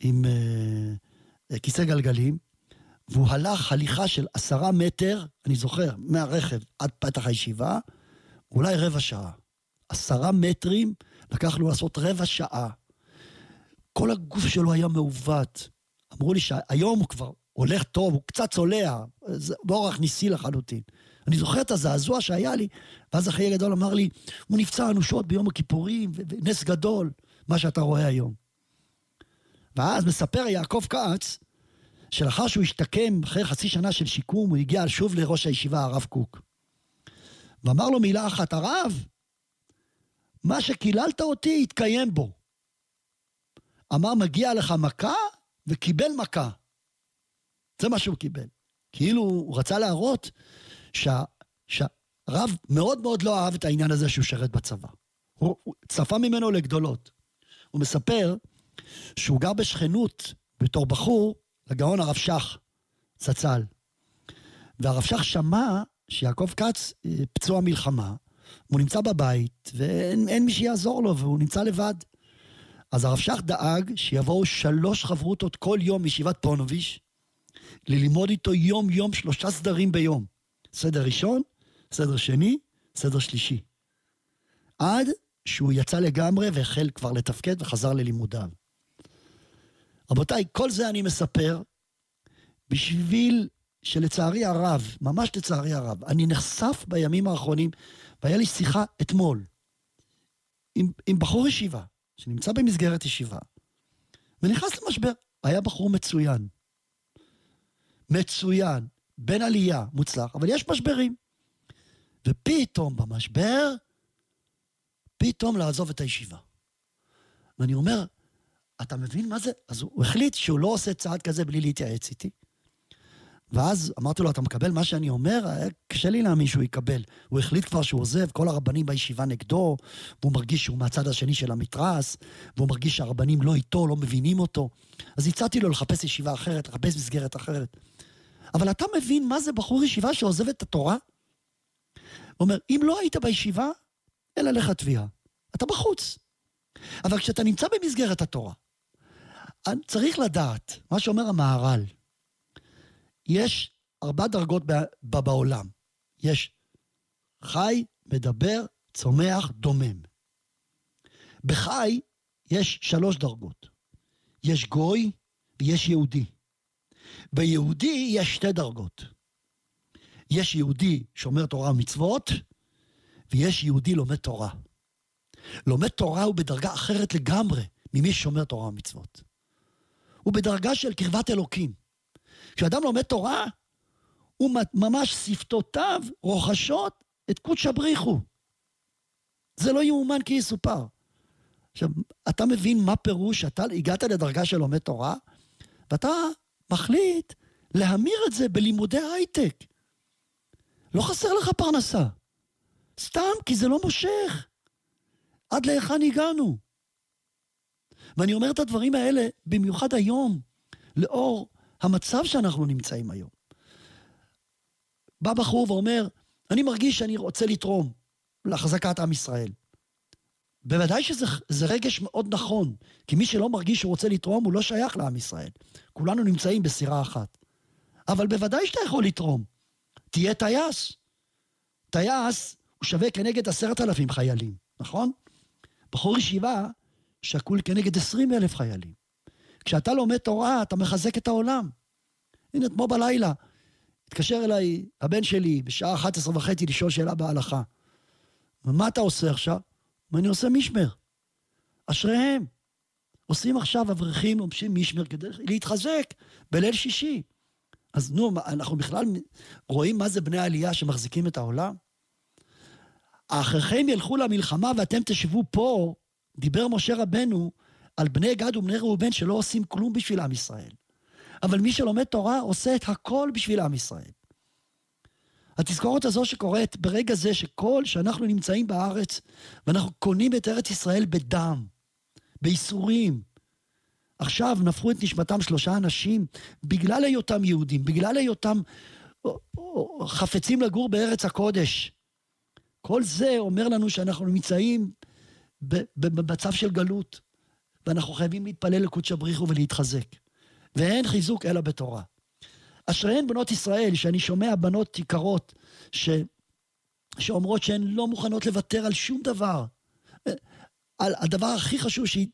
עם אה, כיסא גלגלים, והוא הלך הליכה של עשרה מטר, אני זוכר, מהרכב עד פתח הישיבה, אולי רבע שעה. עשרה מטרים לקח לו לעשות רבע שעה. כל הגוף שלו היה מעוות. אמרו לי שהיום הוא כבר הולך טוב, הוא קצת צולע, זה באורח ניסי לחלוטין. אני זוכר את הזעזוע שהיה לי, ואז אחי הגדול אמר לי, הוא נפצע אנושות ביום הכיפורים, ונס גדול, מה שאתה רואה היום. ואז מספר יעקב כץ, שלאחר שהוא השתקם, אחרי חצי שנה של שיקום, הוא הגיע שוב לראש הישיבה, הרב קוק. ואמר לו מילה אחת, הרב, מה שקיללת אותי, התקיים בו. אמר, מגיע לך מכה, וקיבל מכה. זה מה שהוא קיבל. כאילו הוא רצה להראות שהרב מאוד מאוד לא אהב את העניין הזה שהוא שרת בצבא. הוא, הוא צפה ממנו לגדולות. הוא מספר שהוא גר בשכנות בתור בחור לגאון הרב שך, זצ"ל. והרב שך שמע שיעקב כץ אה, פצוע מלחמה, הוא נמצא בבית, ואין מי שיעזור לו, והוא נמצא לבד. אז הרב שך דאג שיבואו שלוש חברותות כל יום מישיבת פונוביש, ללמוד איתו יום-יום שלושה סדרים ביום. סדר ראשון, סדר שני, סדר שלישי. עד שהוא יצא לגמרי והחל כבר לתפקד וחזר ללימודיו. רבותיי, כל זה אני מספר בשביל שלצערי הרב, ממש לצערי הרב, אני נחשף בימים האחרונים, והיה לי שיחה אתמול עם, עם בחור ישיבה, שנמצא במסגרת ישיבה, ונכנס למשבר. היה בחור מצוין. מצוין, בין עלייה, מוצלח, אבל יש משברים. ופתאום במשבר, פתאום לעזוב את הישיבה. ואני אומר, אתה מבין מה זה? אז הוא החליט שהוא לא עושה צעד כזה בלי להתייעץ איתי. ואז אמרתי לו, אתה מקבל מה שאני אומר? קשה לי להאמין שהוא יקבל. הוא החליט כבר שהוא עוזב, כל הרבנים בישיבה נגדו, והוא מרגיש שהוא מהצד השני של המתרס, והוא מרגיש שהרבנים לא איתו, לא מבינים אותו. אז הצעתי לו לחפש ישיבה אחרת, לחפש מסגרת אחרת. אבל אתה מבין מה זה בחור ישיבה שעוזב את התורה? הוא אומר, אם לא היית בישיבה, אין עליך תביעה. אתה בחוץ. אבל כשאתה נמצא במסגרת התורה, צריך לדעת, מה שאומר המהר"ל, יש ארבע דרגות בעולם. יש חי, מדבר, צומח, דומם. בחי יש שלוש דרגות. יש גוי ויש יהודי. ביהודי יש שתי דרגות. יש יהודי שומר תורה ומצוות, ויש יהודי לומד תורה. לומד תורה הוא בדרגה אחרת לגמרי ממי ששומר תורה ומצוות. הוא בדרגה של קרבת אלוקים. כשאדם לומד תורה, הוא ממש שפתותיו רוכשות את קודש הבריחו. זה לא יאומן כי יסופר. עכשיו, אתה מבין מה פירוש אתה הגעת לדרגה של לומד תורה, ואתה מחליט להמיר את זה בלימודי הייטק. לא חסר לך פרנסה. סתם, כי זה לא מושך. עד להיכן הגענו? ואני אומר את הדברים האלה במיוחד היום, לאור המצב שאנחנו נמצאים היום. בא בחור ואומר, אני מרגיש שאני רוצה לתרום. להחזקת עם ישראל. בוודאי שזה רגש מאוד נכון, כי מי שלא מרגיש שהוא רוצה לתרום, הוא לא שייך לעם ישראל. כולנו נמצאים בסירה אחת. אבל בוודאי שאתה יכול לתרום. תהיה טייס. טייס הוא שווה כנגד עשרת אלפים חיילים, נכון? בחור ישיבה שקול כנגד עשרים אלף חיילים. כשאתה לומד תורה, אתה מחזק את העולם. הנה, כמו בלילה, התקשר אליי הבן שלי בשעה 11 וחצי לשאול שאלה בהלכה. ומה אתה עושה עכשיו? ואני עושה משמר. אשריהם. עושים עכשיו אברכים, עושים משמר כדי להתחזק בליל שישי. אז נו, אנחנו בכלל רואים מה זה בני העלייה שמחזיקים את העולם? האחריכם ילכו למלחמה ואתם תשבו פה, דיבר משה רבנו על בני גד ובני ראובן שלא עושים כלום בשביל עם ישראל. אבל מי שלומד תורה עושה את הכל בשביל עם ישראל. התזכורת הזו שקורית ברגע זה שכל שאנחנו נמצאים בארץ ואנחנו קונים את ארץ ישראל בדם, בייסורים. עכשיו נפחו את נשמתם שלושה אנשים בגלל היותם יהודים, בגלל היותם חפצים לגור בארץ הקודש. כל זה אומר לנו שאנחנו נמצאים במצב של גלות, ואנחנו חייבים להתפלל לקודש הבריחו ולהתחזק. ואין חיזוק אלא בתורה. אשריהן בנות ישראל, שאני שומע בנות יקרות ש... שאומרות שהן לא מוכנות לוותר על שום דבר. על הדבר הכי חשוב שהיא,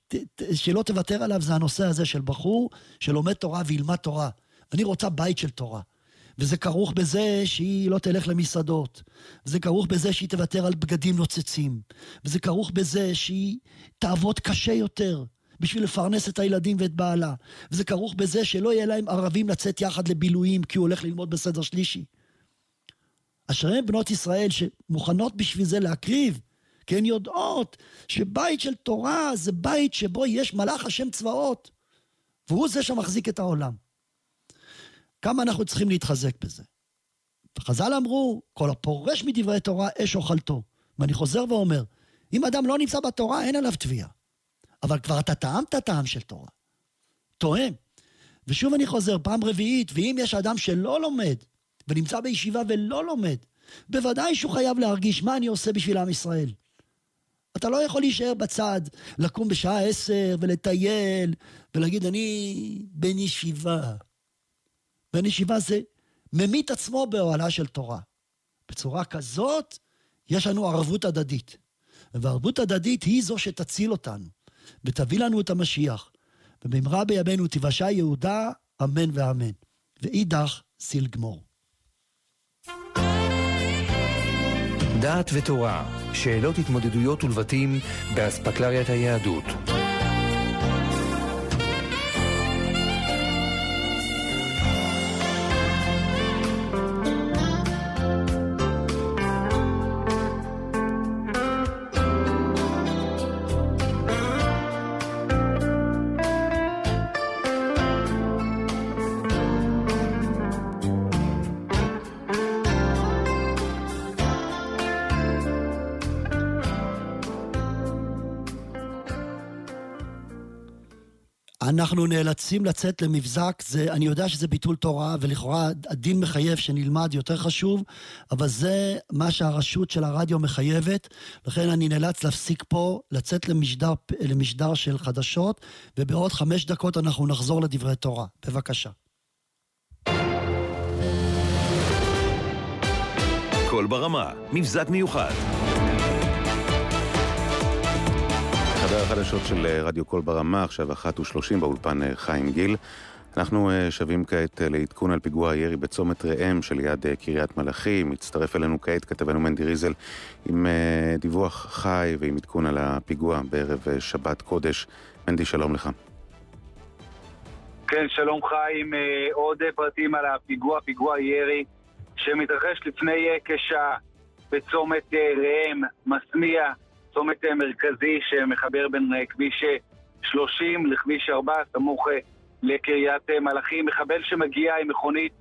שלא תוותר עליו זה הנושא הזה של בחור שלומד תורה וילמד תורה. אני רוצה בית של תורה. וזה כרוך בזה שהיא לא תלך למסעדות, וזה כרוך בזה שהיא תוותר על בגדים נוצצים, וזה כרוך בזה שהיא תעבוד קשה יותר, בשביל לפרנס את הילדים ואת בעלה. וזה כרוך בזה שלא יהיה להם ערבים לצאת יחד לבילויים, כי הוא הולך ללמוד בסדר שלישי. אשריהם בנות ישראל שמוכנות בשביל זה להקריב, כי הן יודעות שבית של תורה זה בית שבו יש מלאך השם צבאות, והוא זה שמחזיק את העולם. כמה אנחנו צריכים להתחזק בזה. חז"ל אמרו, כל הפורש מדברי תורה, אש אוכלתו. ואני חוזר ואומר, אם אדם לא נמצא בתורה, אין עליו תביעה. אבל כבר אתה טעמת טעם של תורה. תואם. ושוב אני חוזר, פעם רביעית, ואם יש אדם שלא לומד, ונמצא בישיבה ולא לומד, בוודאי שהוא חייב להרגיש מה אני עושה בשביל עם ישראל. אתה לא יכול להישאר בצד, לקום בשעה עשר ולטייל, ולהגיד, אני בן ישיבה. בן ישיבה זה ממית עצמו באוהלה של תורה. בצורה כזאת, יש לנו ערבות הדדית. וערבות הדדית היא זו שתציל אותנו. ותביא לנו את המשיח. ובמהרה בימינו תיוושע יהודה, אמן ואמן. ואידך סיל גמור. דעת ותורה, שאלות התמודדויות ולבטים באספקלריית היהדות. אנחנו נאלצים לצאת למבזק, זה, אני יודע שזה ביטול תורה, ולכאורה הדין מחייב שנלמד יותר חשוב, אבל זה מה שהרשות של הרדיו מחייבת, לכן אני נאלץ להפסיק פה, לצאת למשדר, למשדר של חדשות, ובעוד חמש דקות אנחנו נחזור לדברי תורה. בבקשה. קול ברמה, מבזק מיוחד. חדר החדשות של אה, רדיו קול ברמה, עכשיו אחת ושלושים באולפן אה, חיים גיל. אנחנו אה, שבים כעת לעדכון על פיגוע הירי בצומת ראם שליד קריית מלאכי. מצטרף אלינו כעת כתבנו מנדי ריזל עם דיווח חי ועם עדכון על הפיגוע בערב שבת קודש. מנדי, שלום לך. כן, שלום חיים. עוד פרטים על הפיגוע, פיגוע ירי שמתרחש לפני כשעה בצומת ראם, מסמיע. צומת אה, מרכזי שמחבר בין אה, כביש 30 אה, לכביש 4, סמוך לקריית מלאכי. מחבל שמגיע עם מכונית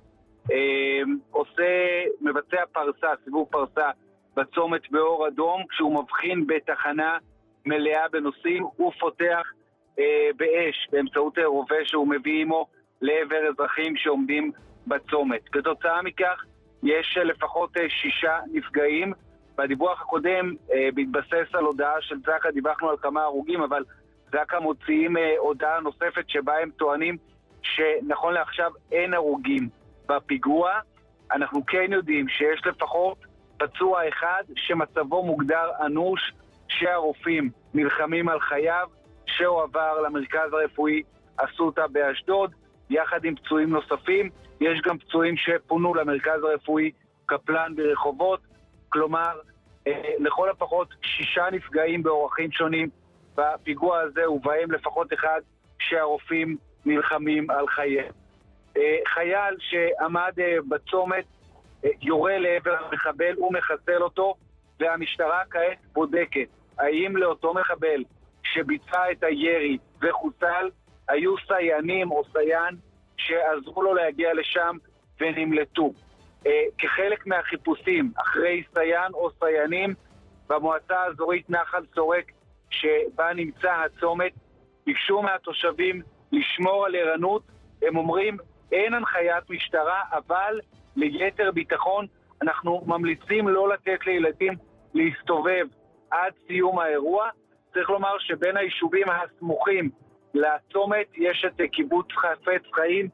עושה, מבצע פרסה, סיבוב פרסה בצומת באור אדום, כשהוא מבחין בתחנה מלאה בנוסעים, הוא פותח אה, באש באמצעות רובה שהוא מביא עמו לעבר אזרחים שעומדים בצומת. כתוצאה מכך יש לפחות שישה נפגעים בדיווח הקודם, אה, בהתבסס על הודעה של זק"א, דיווחנו על כמה הרוגים, אבל זק"א מוציאים אה, הודעה נוספת שבה הם טוענים שנכון לעכשיו אין הרוגים בפיגוע. אנחנו כן יודעים שיש לפחות פצוע אחד שמצבו מוגדר אנוש, שהרופאים נלחמים על חייו, שהועבר למרכז הרפואי אסותא באשדוד, יחד עם פצועים נוספים. יש גם פצועים שפונו למרכז הרפואי קפלן ברחובות, כלומר, אה, לכל הפחות שישה נפגעים באורחים שונים בפיגוע הזה, ובהם לפחות אחד שהרופאים נלחמים על חייהם. אה, חייל שעמד אה, בצומת יורה לעבר המחבל, הוא מחסל אותו, והמשטרה כעת בודקת האם לאותו מחבל שביצע את הירי וחוסל, היו סייענים או סייען שעזרו לו להגיע לשם ונמלטו. אה, כחלק מהחיפושים אחרי סייען או סייענים במועצה האזורית נחל סורק שבה נמצא הצומת, ביקשו מהתושבים לשמור על ערנות. הם אומרים, אין הנחיית משטרה, אבל ליתר ביטחון אנחנו ממליצים לא לתת לילדים להסתובב עד סיום האירוע. צריך לומר שבין היישובים הסמוכים לצומת יש את קיבוץ חפץ חיים,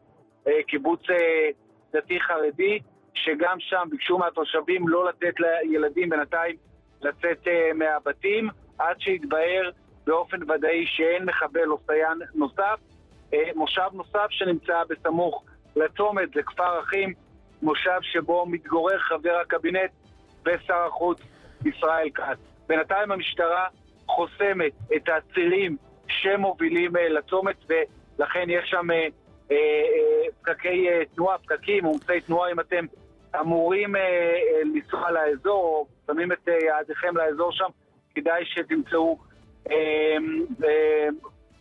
אה, קיבוץ אה, דתי-חרדי, שגם שם ביקשו מהתושבים לא לתת לילדים בינתיים לצאת אה, מהבתים, עד שיתבהר באופן ודאי שאין מחבל או סייען נוסף. מושב נוסף שנמצא בסמוך לצומת זה כפר אחים, מושב שבו מתגורר חבר הקבינט ושר החוץ ישראל כץ. בינתיים המשטרה חוסמת את הצירים שמובילים אה, לצומת ולכן יש שם אה, אה, פקקי תנועה, פקקים, עומסי תנועה אם אתם אמורים לנסוע לאזור או שמים את יעדיכם לאזור שם, כדאי שתמצאו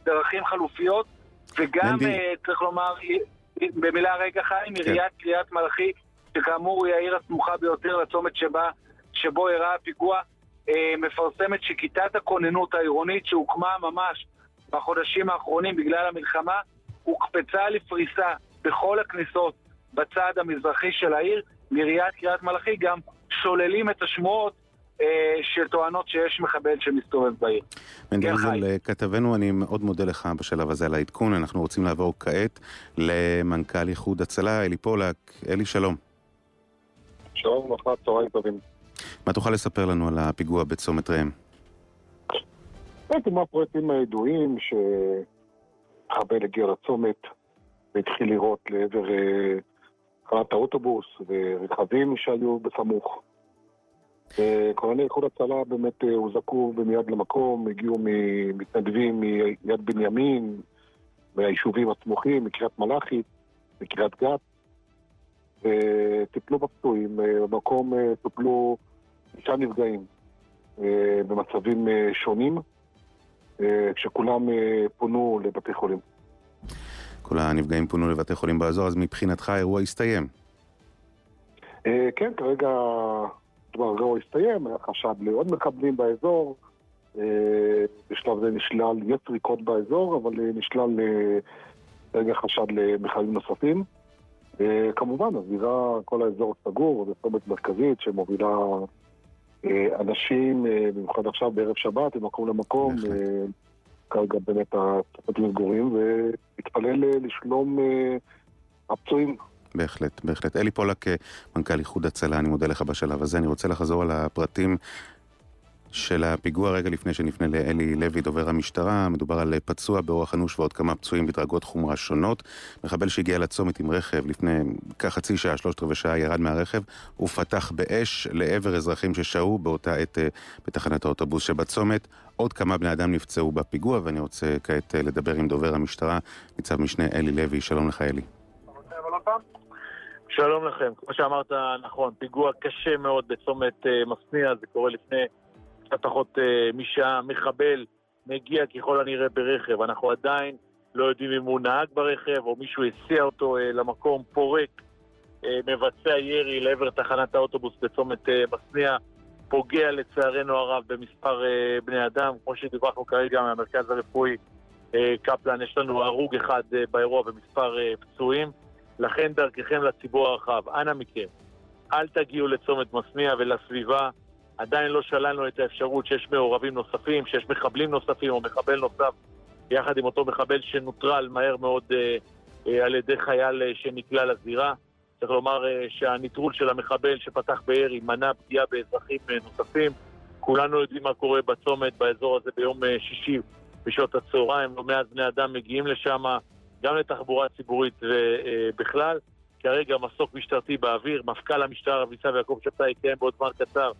דרכים חלופיות וגם צריך לומר במילה רגע חיים, כן. עיריית קריית מלאכי, שכאמור היא העיר הסמוכה ביותר לצומת שבה, שבו אירע הפיגוע, מפרסמת שכיתת הכוננות העירונית שהוקמה ממש בחודשים האחרונים בגלל המלחמה, הוקפצה לפריסה בכל הכניסות בצד המזרחי של העיר. מעיריית קריית מלאכי גם שוללים את השמועות אה, שטוענות שיש מחבל שמסתובב בעיר. מנדלזל, כן, כתבנו, אני מאוד מודה לך בשלב הזה על העדכון. אנחנו רוצים לעבור כעת למנכ"ל איחוד הצלה, אלי פולק. אלי, שלום. שלום וברכה, צהריים טובים. מה תוכל לספר לנו על הפיגוע בצומת ראם? בעצם מהפרויקטים הידועים שחבל הגיע לצומת והתחיל לירות לעבר אה, האוטובוס ורכבים שהיו בסמוך. כהני איחוד הצלה באמת אה, הוזעקו במיד למקום, הגיעו מתנדבים מיד בנימין, מהיישובים הסמוכים, מקריית מלאכי, מקריית גת, וטיפלו בפצועים. אה, במקום טופלו שישה נפגעים במצבים שונים. אה, כשכולם אה, פונו לבתי חולים. כל הנפגעים פונו לבתי חולים באזור, אז מבחינתך האירוע הסתיים. אה, כן, כרגע דבר האירוע הסתיים, היה חשד לעוד מקבלים באזור. בשלב זה נשלל, יש באזור, אבל נשלל רגע חשד למחלים נוספים. כמובן, הזירה, כל האזור סגור, זו צומת מרכזית שמובילה אה, אנשים, אה, במיוחד עכשיו בערב שבת, ממקום למקום, אה, כרגע באמת הצוותים סגורים, ולהתפלל לשלום הפצועים. בהחלט, בהחלט. אלי פולק, מנכ"ל איחוד הצלה, אני מודה לך בשלב הזה. אני רוצה לחזור על הפרטים של הפיגוע רגע לפני שנפנה לאלי לוי, דובר המשטרה. מדובר על פצוע באורח אנוש ועוד כמה פצועים בדרגות חומרה שונות. מחבל שהגיע לצומת עם רכב לפני כחצי שעה, שלושת רבעי שעה, ירד מהרכב ופתח באש לעבר אזרחים ששהו באותה עת אה, בתחנת האוטובוס שבצומת. עוד כמה בני אדם נפצעו בפיגוע, ואני רוצה כעת אה, לדבר עם דובר המשטרה, ניצב משנה אלי לוי. שלום לך, אלי. שלום לכם. כמו שאמרת, נכון, פיגוע קשה מאוד בצומת אה, מסניע, זה קורה לפני קצת פחות אה, משעה, מחבל מגיע ככל הנראה ברכב. אנחנו עדיין לא יודעים אם הוא נהג ברכב או מישהו הסיע אותו אה, למקום, פורק, אה, מבצע ירי לעבר תחנת האוטובוס בצומת אה, מסניע, פוגע לצערנו הרב במספר אה, בני אדם. כמו שדיווחנו כרגע מהמרכז הרפואי אה, קפלן, יש לנו הרוג אחד אה, באירוע ומספר אה, פצועים. לכן דרככם לציבור הרחב, אנא מכם, אל תגיעו לצומת מסניע ולסביבה. עדיין לא שללנו את האפשרות שיש מעורבים נוספים, שיש מחבלים נוספים או מחבל נוסף יחד עם אותו מחבל שנוטרל מהר מאוד אה, אה, על ידי חייל אה, שנקלע לזירה. צריך לומר אה, שהניטרול של המחבל שפתח בירי מנע פגיעה באזרחים אה, נוספים. כולנו יודעים מה קורה בצומת באזור הזה ביום אה, שישי בשעות הצהריים, לא מעט בני אדם מגיעים לשם, גם לתחבורה ציבורית ובכלל. כרגע מסוק משטרתי באוויר, מפכ"ל המשטרה אביסב יעקב שבתאי יקיים בעוד זמן קצר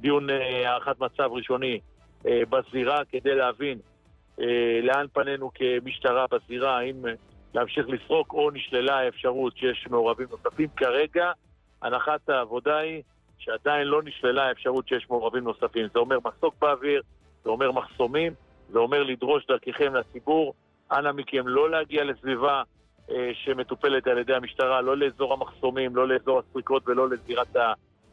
דיון הערכת מצב ראשוני בזירה כדי להבין לאן פנינו כמשטרה בזירה, האם להמשיך לסרוק או נשללה האפשרות שיש מעורבים נוספים. כרגע הנחת העבודה היא שעדיין לא נשללה האפשרות שיש מעורבים נוספים. זה אומר מסוק באוויר, זה אומר מחסומים, זה אומר לדרוש דרככם לציבור, אנא מכם לא להגיע לסביבה אה, שמטופלת על ידי המשטרה, לא לאזור המחסומים, לא לאזור הסריקות ולא לזירת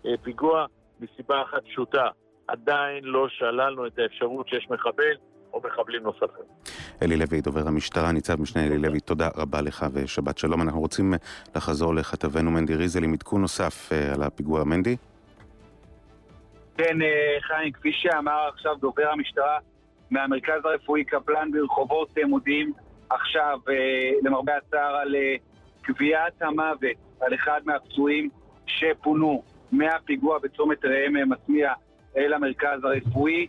הפיגוע, מסיבה אחת פשוטה, עדיין לא שללנו את האפשרות שיש מחבל או מחבלים נוספים. אלי לוי, דובר המשטרה, ניצב משנה אלי לוי, תודה רבה לך ושבת שלום. אנחנו רוצים לחזור לכתבנו מנדי ריזל עם עדכון נוסף אה, על הפיגוע מנדי. כן, אה, חיים, כפי שאמר עכשיו דובר המשטרה מהמרכז הרפואי קפלן ברחובות אה, מודיעים עכשיו, למרבה הצער, על קביעת המוות על אחד מהפצועים שפונו מהפיגוע בצומת ראם מסמיע אל המרכז הרפואי.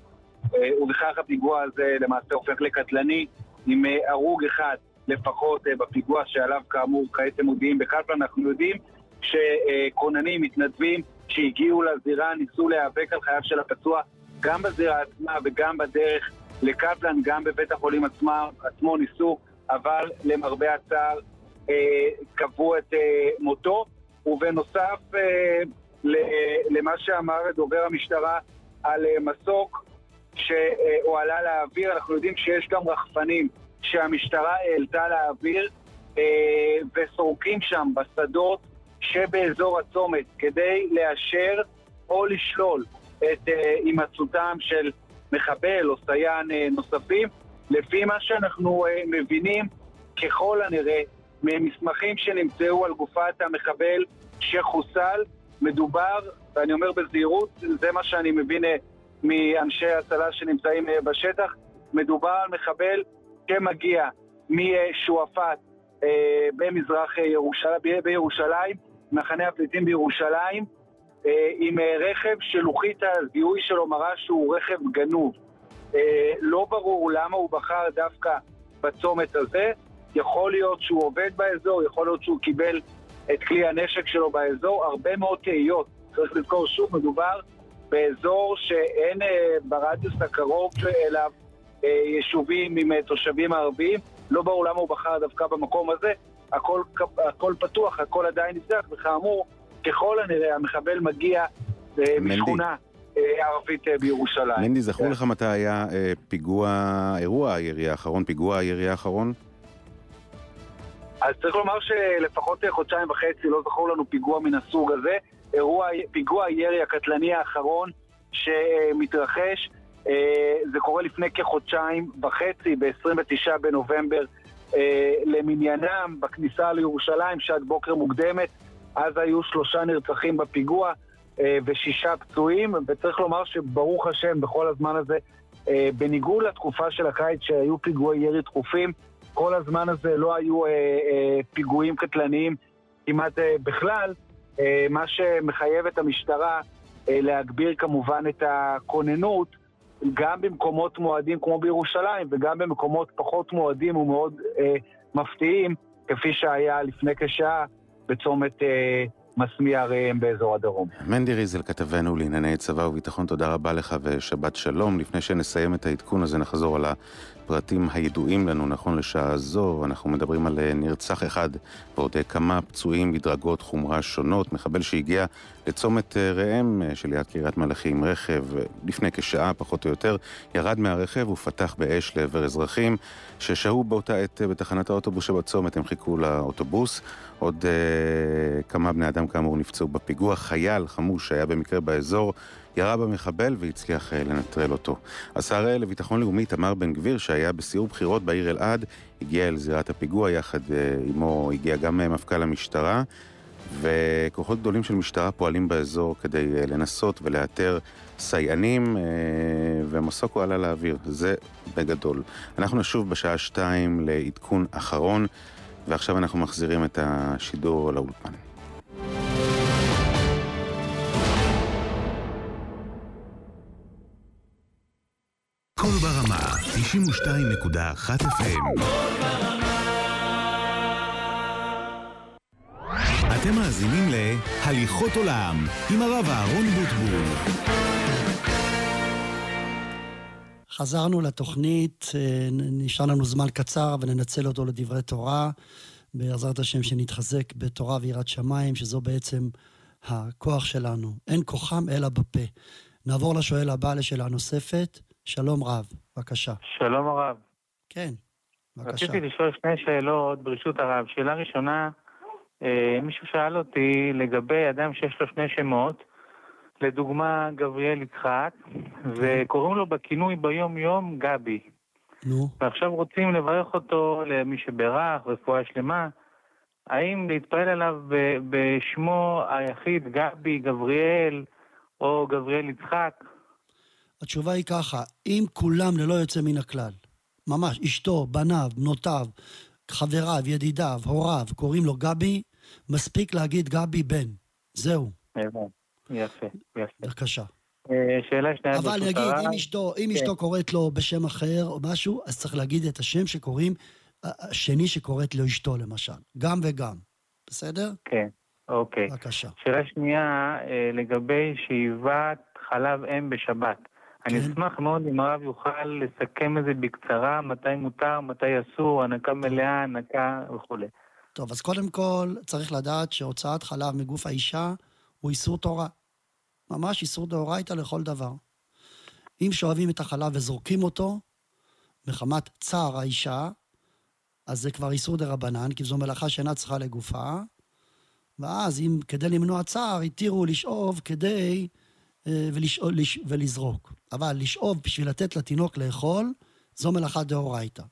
אה, ובכך הפיגוע הזה למעשה הופך לקטלני עם אה, הרוג אחד לפחות אה, בפיגוע שעליו כאמור כעת הם מודיעים בקפלן. אנחנו יודעים שכוננים, מתנדבים שהגיעו לזירה ניסו להיאבק על חייו של הפצוע גם בזירה עצמה וגם בדרך לקפלן, גם בבית החולים עצמה, עצמו ניסו, אבל למרבה הצער קבעו את מותו. ובנוסף למה שאמר דובר המשטרה על מסוק שהועלה לאוויר, אנחנו יודעים שיש גם רחפנים שהמשטרה העלתה לאוויר אה, וסורקים שם בשדות שבאזור הצומת כדי לאשר או לשלול את אה, הימצאותם של מחבל או סייען אה, נוספים. לפי מה שאנחנו מבינים, ככל הנראה, ממסמכים שנמצאו על גופת המחבל שחוסל, מדובר, ואני אומר בזהירות, זה מה שאני מבין מאנשי הצלה שנמצאים אה, בשטח. מדובר על מחבל שמגיע משועפאט אה, במזרח ירושלים, בירושלים, מחנה הפליטים בירושלים, אה, עם רכב שלוחית הזיהוי שלו מראה שהוא רכב גנוב. לא ברור למה הוא בחר דווקא בצומת הזה. יכול להיות שהוא עובד באזור, יכול להיות שהוא קיבל את כלי הנשק שלו באזור, הרבה מאוד תהיות. צריך לזכור שוב, מדובר באזור שאין אה, ברדיוס הקרוב אליו אה, יישובים עם אה, תושבים ערביים. לא ברור למה הוא בחר דווקא במקום הזה. הכל, הכל פתוח, הכל עדיין נפתח, וכאמור, ככל הנראה המחבל מגיע משכונה ערבית בירושלים. מנדי, זכור כן. לך מתי היה פיגוע, אירוע הירי האחרון, פיגוע הירי האחרון? אז צריך לומר שלפחות חודשיים וחצי לא זכור לנו פיגוע מן הסוג הזה. אירוע, פיגוע הירי הקטלני האחרון שמתרחש. אה, זה קורה לפני כחודשיים וחצי, ב-29 בנובמבר, אה, למניינם בכניסה לירושלים, שעת בוקר מוקדמת. אז היו שלושה נרצחים בפיגוע אה, ושישה פצועים, וצריך לומר שברוך השם, בכל הזמן הזה, בניגוד לתקופה של הקיץ שהיו פיגועי ירי תכופים, כל הזמן הזה לא היו פיגועים קטלניים כמעט בכלל. אה, מה שמחייב את המשטרה אה, להגביר כמובן את הכוננות גם במקומות מועדים כמו בירושלים וגם במקומות פחות מועדים ומאוד אה, מפתיעים כפי שהיה לפני כשעה בצומת אה, מסמיע ראם באזור הדרום. מנדי ריזל, כתבנו לענייני צבא וביטחון, תודה רבה לך ושבת שלום. לפני שנסיים את העדכון הזה נחזור על הפרטים הידועים לנו נכון לשעה זו. אנחנו מדברים על אה, נרצח אחד ועוד אה, כמה פצועים בדרגות חומרה שונות. מחבל שהגיע לצומת אה, ראם שליד קריית מלאכי עם רכב לפני כשעה, פחות או יותר, ירד מהרכב ופתח באש לעבר אזרחים ששהו באותה עת בתחנת האוטובוס שבצומת, הם חיכו לאוטובוס. עוד uh, כמה בני אדם כאמור נפצעו בפיגוע. חייל חמוש שהיה במקרה באזור ירה במחבל והצליח uh, לנטרל אותו. השר לביטחון לאומי תמר בן גביר, שהיה בסיור בחירות בעיר אלעד, הגיע אל זירת הפיגוע, יחד uh, עמו הגיע גם מפכ"ל המשטרה. וכוחות גדולים של משטרה פועלים באזור כדי אה, לנסות ולאתר סייענים, אה, ומסוק הוא עלה לאוויר. זה בגדול. אנחנו נשוב בשעה שתיים לעדכון אחרון, ועכשיו אנחנו מחזירים את השידור לאולפן. קול ברמה, 92.1 FM. אתם מאזינים ל"הליכות עולם" עם הרב אהרון בוטבול. חזרנו לתוכנית, אה, נשאר לנו זמן קצר וננצל אותו לדברי תורה, בעזרת השם שנתחזק בתורה ויראת שמיים, שזו בעצם הכוח שלנו. אין כוחם אלא בפה. נעבור לשואל הבא לשאלה נוספת. שלום רב, בבקשה. שלום הרב. כן, בבקשה. רציתי לשאול שני שאלות ברשות הרב. שאלה ראשונה, אה, מישהו שאל אותי לגבי אדם שיש לו שני שמות, לדוגמה גבריאל יצחק, וקוראים לו בכינוי ביום-יום גבי. נו. ועכשיו רוצים לברך אותו למי שברך, רפואה שלמה. האם להתפעל עליו בשמו היחיד, גבי, גבריאל, או גבריאל יצחק? התשובה היא ככה, אם כולם ללא יוצא מן הכלל, ממש אשתו, בניו, בנותיו, חבריו, ידידיו, הוריו, קוראים לו גבי, מספיק להגיד גבי בן. זהו. יפה, יפה. בבקשה. אה, שאלה שנייה אבל נגיד. אם אשתו, אם כן. אשתו קוראת לו בשם אחר או משהו, אז צריך להגיד את השם שקוראים, השני שקוראת לו אשתו למשל. גם וגם. בסדר? כן, אוקיי. בבקשה. שאלה שנייה, אה, לגבי שאיבת חלב אם בשבת. אני כן. אשמח מאוד אם הרב יוכל לסכם את זה בקצרה, מתי מותר, מתי אסור, הנקה מלאה, הנקה וכולי. טוב, אז קודם כל צריך לדעת שהוצאת חלב מגוף האישה הוא איסור תורה. ממש איסור דאורייתא לכל דבר. אם שואבים את החלב וזורקים אותו, מחמת צער האישה, אז זה כבר איסור דה רבנן, כי זו מלאכה שאינה צריכה לגופה. ואז אם כדי למנוע צער, התירו לשאוב כדי... אה, ולשאול, לש, ולזרוק. אבל לשאוב בשביל לתת לתינוק לאכול, זו מלאכה דאורייתא.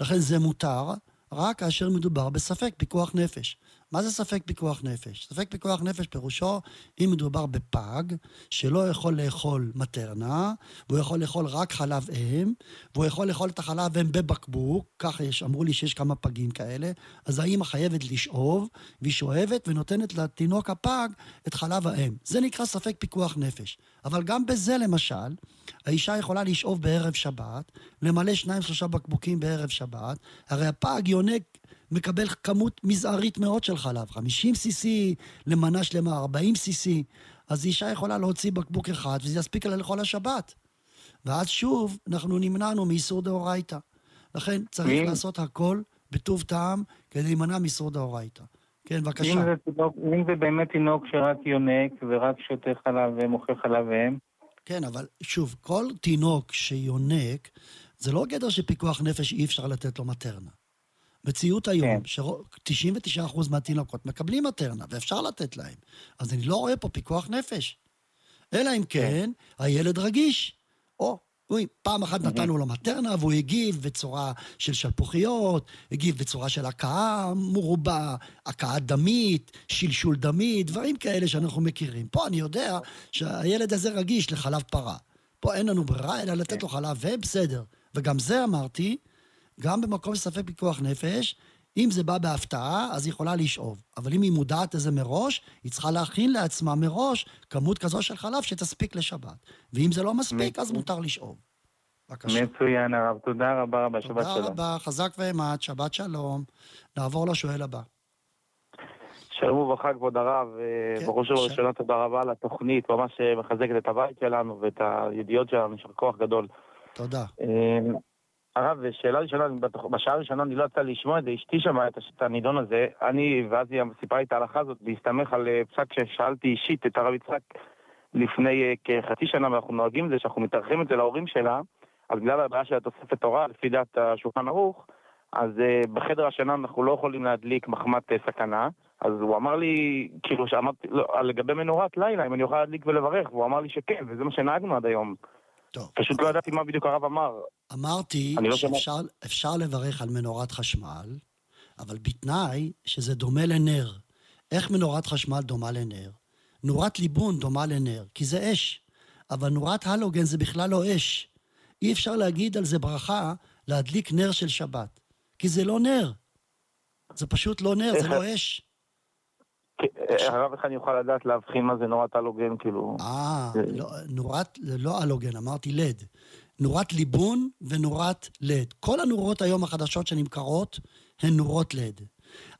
לכן זה מותר, רק כאשר מדובר בספק פיקוח נפש. מה זה ספק פיקוח נפש? ספק פיקוח נפש פירושו, אם מדובר בפג, שלא יכול לאכול מטרנה, והוא יכול לאכול רק חלב אם, והוא יכול לאכול את החלב אם בבקבוק, ככה יש, אמרו לי שיש כמה פגים כאלה, אז האמא חייבת לשאוב, והיא שואבת ונותנת לתינוק הפג את חלב האם. זה נקרא ספק פיקוח נפש. אבל גם בזה, למשל, האישה יכולה לשאוב בערב שבת, למלא שניים שלושה בקבוקים בערב שבת, הרי הפג יונק מקבל כמות מזערית מאוד של חלב, 50 cc למנה שלמה, 40 cc, אז אישה יכולה להוציא בקבוק אחד וזה יספיק לה לכל השבת. ואז שוב, אנחנו נמנענו מאיסור דאורייתא. לכן צריך ואם- לעשות הכל בטוב טעם כדי להימנע מאיסור דאורייתא. כן, בבקשה. אם זה, תינוק, אם זה באמת תינוק שרק יונק ורק שותה חלב אם, אוכל חלב אם, כן, אבל שוב, כל תינוק שיונק, זה לא גדר של פיקוח נפש אי אפשר לתת לו מטרנה. מציאות היום, ש-99% מהתינוקות מקבלים מטרנה, ואפשר לתת להם. אז אני לא רואה פה פיקוח נפש. אלא אם כן, הילד רגיש. או, אוי, פעם אחת נתנו לו מטרנה והוא הגיב בצורה של שלפוחיות, הגיב בצורה של הכאה מרובה, הכאה דמית, שלשול דמי, דברים כאלה שאנחנו מכירים. פה אני יודע שהילד הזה רגיש לחלב פרה. פה אין לנו ברירה אלא לתת לו חלב ובסדר. וגם זה אמרתי, גם במקום של ספק פיקוח נפש, אם זה בא בהפתעה, אז היא יכולה לשאוב. אבל אם היא מודעת לזה מראש, היא צריכה להכין לעצמה מראש כמות כזו של חלב שתספיק לשבת. ואם זה לא מספיק, אז מותר לשאוב. בבקשה. מצוין הרב, תודה רבה רבה, שבת תודה שלום. רבה, חזק ואמץ, שבת שלום. נעבור לשואל הבא. שלום וברכה, כבוד הרב. אה, כן, בראש ובראשונה תודה רבה על התוכנית, ממש אה, מחזקת את הבית שלנו ואת הידיעות שלנו, יישר כוח גדול. תודה. אה, הרב, שאלה ראשונה, בשעה הראשונה אני לא יצא לשמוע את זה, אשתי שמעה את את הנידון הזה, אני, ואז היא סיפרה לי את ההלכה הזאת, בהסתמך על אה, פסק ששאלתי אישית את הרב יצחק לפני אה, כחצי שנה, ואנחנו נוהגים את זה, שאנחנו מתארחים אצל ההורים שלה, אז בגלל הבעיה של התוספת תורה, לפי דעת השולחן ערוך, אז uh, בחדר השינה אנחנו לא יכולים להדליק מחמת סכנה. אז הוא אמר לי, כאילו שאמרתי, לא, לגבי מנורת לילה, אם אני אוכל להדליק ולברך, והוא אמר לי שכן, וזה מה שנהגנו עד היום. טוב. פשוט לא ידעתי מה בדיוק הרב אמר. אמרתי לא שאפשר אפשר לברך על מנורת חשמל, אבל בתנאי שזה דומה לנר. איך מנורת חשמל דומה לנר? נורת ליבון דומה לנר, כי זה אש. אבל נורת הלוגן זה בכלל לא אש. אי אפשר להגיד על זה ברכה להדליק נר של שבת. כי זה לא נר. זה פשוט לא נר, זה לא אש. הרב, איך אני אוכל לדעת להבחין מה זה נורת הלוגן, כאילו... אה, לא, נורת, לא הלוגן, אמרתי לד. נורת ליבון ונורת לד. כל הנורות היום החדשות שנמכרות הן נורות לד.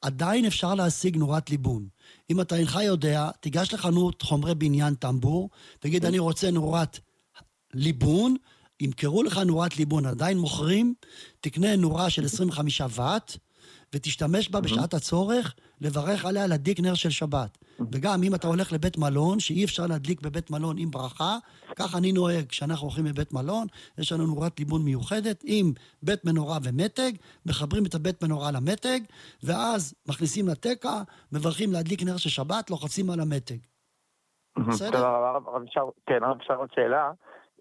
עדיין אפשר להשיג נורת ליבון. אם אתה אינך יודע, תיגש לחנות חומרי בניין טמבור, תגיד, אני רוצה נורת ליבון, ימכרו לך נורת ליבון, עדיין מוכרים, תקנה נורה של 25 ואט, ותשתמש בה בשעת הצורך, לברך עליה להדליק נר של שבת. וגם אם אתה הולך לבית מלון, שאי אפשר להדליק בבית מלון עם ברכה, כך אני נוהג, כשאנחנו הולכים לבית מלון, יש לנו נורת ליבון מיוחדת עם בית מנורה ומתג, מחברים את הבית מנורה למתג, ואז מכניסים לתקע, מברכים להדליק נר של שבת, לוחצים על המתג. בסדר? הרב, אפשר, כן, הרב, אפשר עוד שאלה.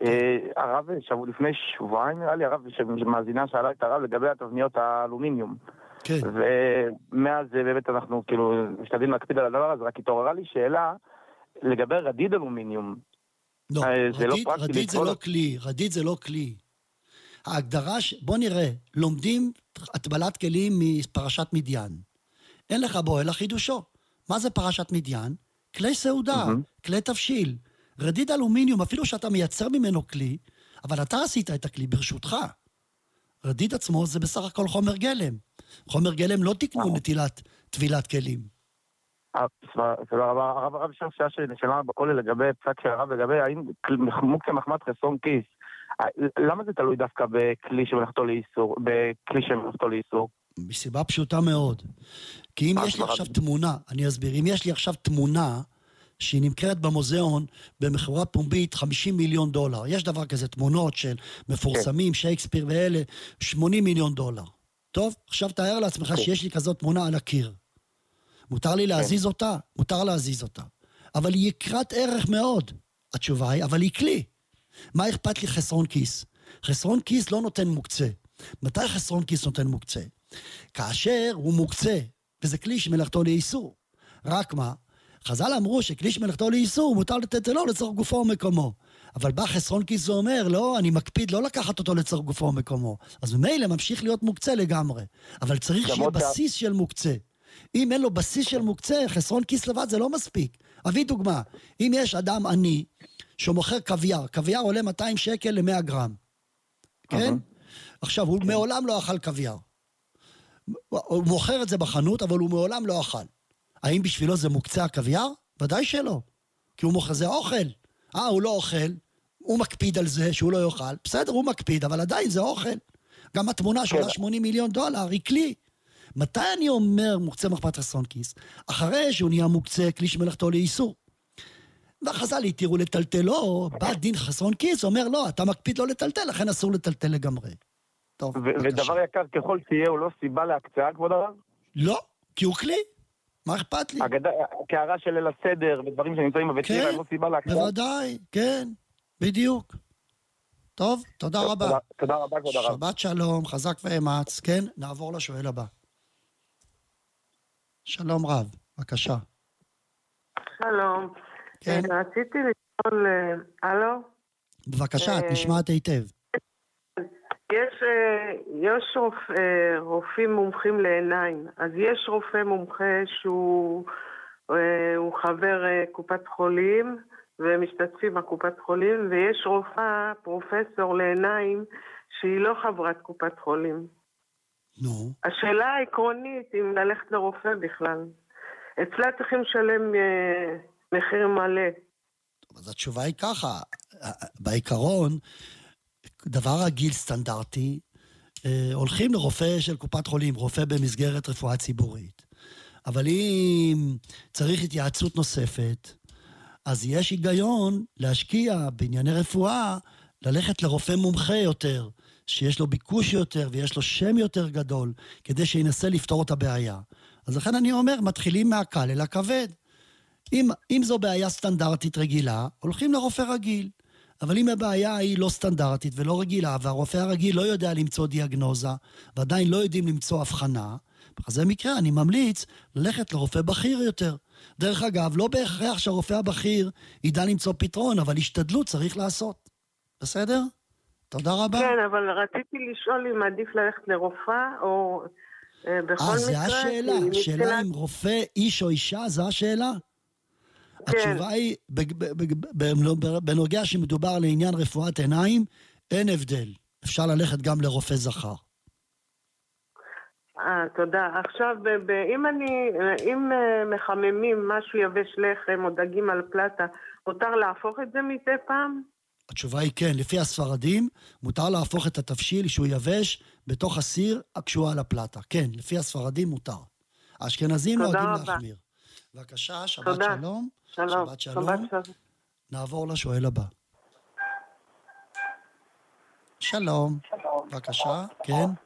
אה, הרב, לפני שבועיים נראה לי, הרב שמאזינה שאלה את הרב לגבי התבניות האלומיניום. כן. ומאז באמת אנחנו כאילו משתדלים להקפיד על הדבר הזה, רק התעוררה לי שאלה לגבי רדיד אלומיניום. לא, רדיד, לא רדיד זה לא כלי, רדיד זה לא כלי. ההגדרה, ש... בוא נראה, לומדים הטבלת כלים מפרשת מדיין. אין לך בו אלא חידושו. מה זה פרשת מדיין? כלי סעודה, mm-hmm. כלי תבשיל. רדיד אלומיניום, אפילו שאתה מייצר ממנו כלי, אבל אתה עשית את הכלי ברשותך. רדיד עצמו זה בסך הכל חומר גלם. חומר גלם לא תקנו נטילת טבילת כלים. אה. הרב הרב שם שאלה שנשאלה בכולל לגבי פסק של הרב לגבי האם מוקצה מחמד חסון כיס. אה, למה זה תלוי דווקא בכלי שמלאכתו לאיסור? בכלי שמלאכתו לאיסור? מסיבה פשוטה מאוד. כי אם יש לי עכשיו תמונה, אני אסביר, אם יש לי עכשיו תמונה שהיא נמכרת במוזיאון במכירה פומבית 50 מיליון דולר. יש דבר כזה, תמונות של מפורסמים, כן. שייקספיר ואלה, 80 מיליון דולר. טוב, עכשיו תאר לעצמך כן. שיש לי כזאת תמונה על הקיר. מותר לי כן. להזיז אותה? מותר להזיז אותה. אבל היא יקרת ערך מאוד. התשובה היא, אבל היא כלי. מה אכפת לי חסרון כיס? חסרון כיס לא נותן מוקצה. מתי חסרון כיס נותן מוקצה? כאשר הוא מוקצה, וזה כלי שמלאכתו לאיסור. רק מה? חז"ל אמרו שכלי שמלאכתו לאיסור, מותר לתת לו לצורך גופו ומקומו. אבל בא חסרון כיס ואומר, לא, אני מקפיד לא לקחת אותו לצורך גופו ומקומו. אז ממילא ממשיך להיות מוקצה לגמרי. אבל צריך שיהיה בסיס של מוקצה. אם אין לו בסיס של מוקצה, חסרון כיס לבד זה לא מספיק. אביא דוגמה, אם יש אדם עני שמוכר קוויאר, קוויאר עולה 200 שקל ל-100 גרם, כן? עכשיו, הוא מעולם לא אכל קוויאר. הוא מוכר את זה בחנות, אבל הוא מעולם לא אכל. האם בשבילו זה מוקצה הקוויאר? ודאי שלא. כי הוא מוכר, זה אוכל. אה, הוא לא אוכל, הוא מקפיד על זה שהוא לא יאכל. בסדר, הוא מקפיד, אבל עדיין זה אוכל. גם התמונה שעולה 80 כן. מיליון דולר היא כלי. מתי אני אומר מוקצה מחפת חסון כיס? אחרי שהוא נהיה מוקצה כלי שמלאכתו לאיסור. והחז"ל התירו לטלטלו, בא דין חסון כיס, אומר לא, אתה מקפיד לא לטלטל, לכן אסור לטלטל לגמרי. טוב, ודבר יקר ככל שיהיה, הוא לא סיבה להקצאה, כבוד הרב? לא, כי הוא כלי. מה אכפת לי? קערה של ליל הסדר ודברים שנמצאים בבית כן, לא סיבה להקצאה. בוודאי, כן, בדיוק. טוב, תודה טוב, רבה. תודה, תודה רבה, כבוד הרב. שבת שלום, חזק ואמץ. כן, נעבור לשואל הבא. שלום רב, בבקשה. שלום. כן. אה, רציתי לשאול, אה, הלו? בבקשה, את אה, נשמעת היטב. יש, יש רופ, רופאים מומחים לעיניים, אז יש רופא מומחה שהוא הוא חבר קופת חולים ומשתתפים בקופת חולים, ויש רופאה, פרופסור לעיניים, שהיא לא חברת קופת חולים. נו. השאלה העקרונית אם ללכת לרופא בכלל. אצלה צריכים לשלם אה, מחיר מלא. אז התשובה היא ככה, בעיקרון, דבר רגיל סטנדרטי, אה, הולכים לרופא של קופת חולים, רופא במסגרת רפואה ציבורית. אבל אם צריך התייעצות נוספת, אז יש היגיון להשקיע בענייני רפואה, ללכת לרופא מומחה יותר, שיש לו ביקוש יותר ויש לו שם יותר גדול, כדי שינסה לפתור את הבעיה. אז לכן אני אומר, מתחילים מהקל אל הכבד. אם, אם זו בעיה סטנדרטית רגילה, הולכים לרופא רגיל. אבל אם הבעיה היא לא סטנדרטית ולא רגילה, והרופא הרגיל לא יודע למצוא דיאגנוזה, ועדיין לא יודעים למצוא הבחנה, בכזה מקרה אני ממליץ ללכת לרופא בכיר יותר. דרך אגב, לא בהכרח שהרופא הבכיר ידע למצוא פתרון, אבל השתדלות צריך לעשות. בסדר? תודה רבה. כן, אבל רציתי לשאול אם עדיף ללכת לרופאה, או אה, בכל אה, מקרה... השאלה. כי השאלה מבחינת- אם רופא איש או אישה, זו השאלה? כן. התשובה היא, בנוגע שמדובר לעניין רפואת עיניים, אין הבדל. אפשר ללכת גם לרופא זכר. אה, תודה. עכשיו, ב- אם אני, אם אה, מחממים משהו יבש לחם או דגים על פלטה, מותר להפוך את זה מדי פעם? התשובה היא כן, לפי הספרדים, מותר להפוך את התבשיל שהוא יבש בתוך הסיר כשהוא על הפלטה. כן, לפי הספרדים מותר. האשכנזים תודה נוהגים רבה. להחמיר. בבקשה, שבת תודה. שלום. שלום. שבת שלום. שבת שלום. נעבור לשואל הבא. שלום. בבקשה, כן.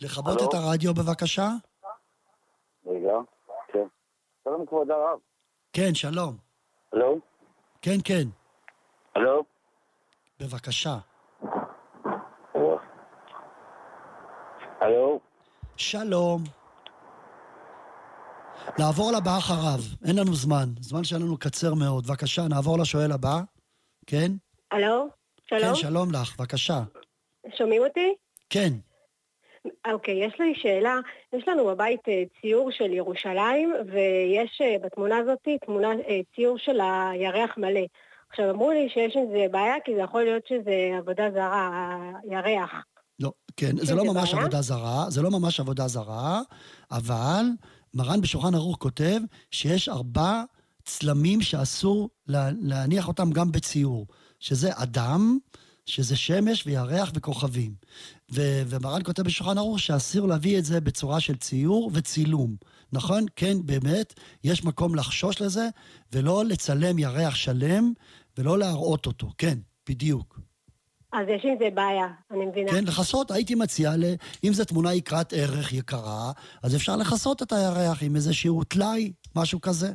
לכבות? את הרדיו בבקשה. רגע, כן. שלום כבוד הרב. כן, שלום. הלו? כן, כן. הלו? בבקשה. הלו? שלום. נעבור לבא אחריו, אין לנו זמן. זמן שלנו קצר מאוד. בבקשה, נעבור לשואל הבא. כן? הלו? שלום? כן, שלום לך, בבקשה. שומעים אותי? כן. אוקיי, יש לי שאלה. יש לנו בבית אה, ציור של ירושלים, ויש אה, בתמונה הזאת תמונה, אה, ציור של הירח מלא. עכשיו, אמרו לי שיש עם זה בעיה, כי זה יכול להיות שזה עבודה זרה, הירח. לא, כן, זה זה לא ממש בעיה? עבודה זרה, זה לא ממש עבודה זרה, אבל מרן בשולחן ערוך כותב שיש ארבע צלמים שאסור לה- להניח אותם גם בציור, שזה אדם, שזה שמש וירח וכוכבים. ו- ומרן כותב בשולחן ערוך שאסור להביא את זה בצורה של ציור וצילום. נכון? כן, באמת, יש מקום לחשוש לזה, ולא לצלם ירח שלם, ולא להראות אותו. כן, בדיוק. אז יש עם זה בעיה, אני מבינה. כן, לכסות, הייתי מציע. אם זו תמונה יקרת ערך יקרה, אז אפשר לכסות את הירח עם איזשהו טלאי, משהו כזה.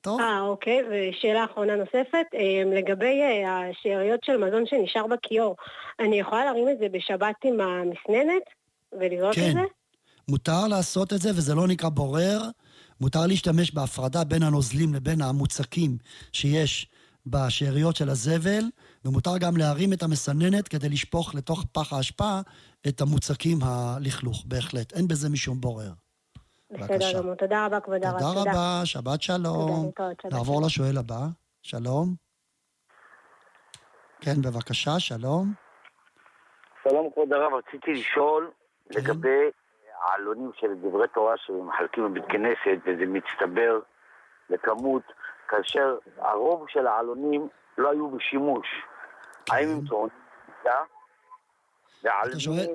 טוב. אה, אוקיי, ושאלה אחרונה נוספת, אה, לגבי אה, השאריות של מזון שנשאר בכיור, אני יכולה להרים את זה בשבת עם המסננת ולראות כן. את זה? מותר לעשות את זה, וזה לא נקרא בורר. מותר להשתמש בהפרדה בין הנוזלים לבין המוצקים שיש בשאריות של הזבל, ומותר גם להרים את המסננת כדי לשפוך לתוך פח האשפה את המוצקים הלכלוך, בהחלט. אין בזה משום בורר. בבקשה. בסדר גמור, תודה רבה כבוד הרב. תודה רבה, שבת שלום. תודה, להתראות, שבת נעבור לשואל הבא. שלום. כן, בבקשה, שלום. שלום כבוד הרב, רציתי לשאול כן. לגבי העלונים של דברי תורה שמחלקים בבית כנסת וזה מצטבר לכמות, כאשר הרוב של העלונים לא היו בשימוש. האם הם טוענים? אתה שואל,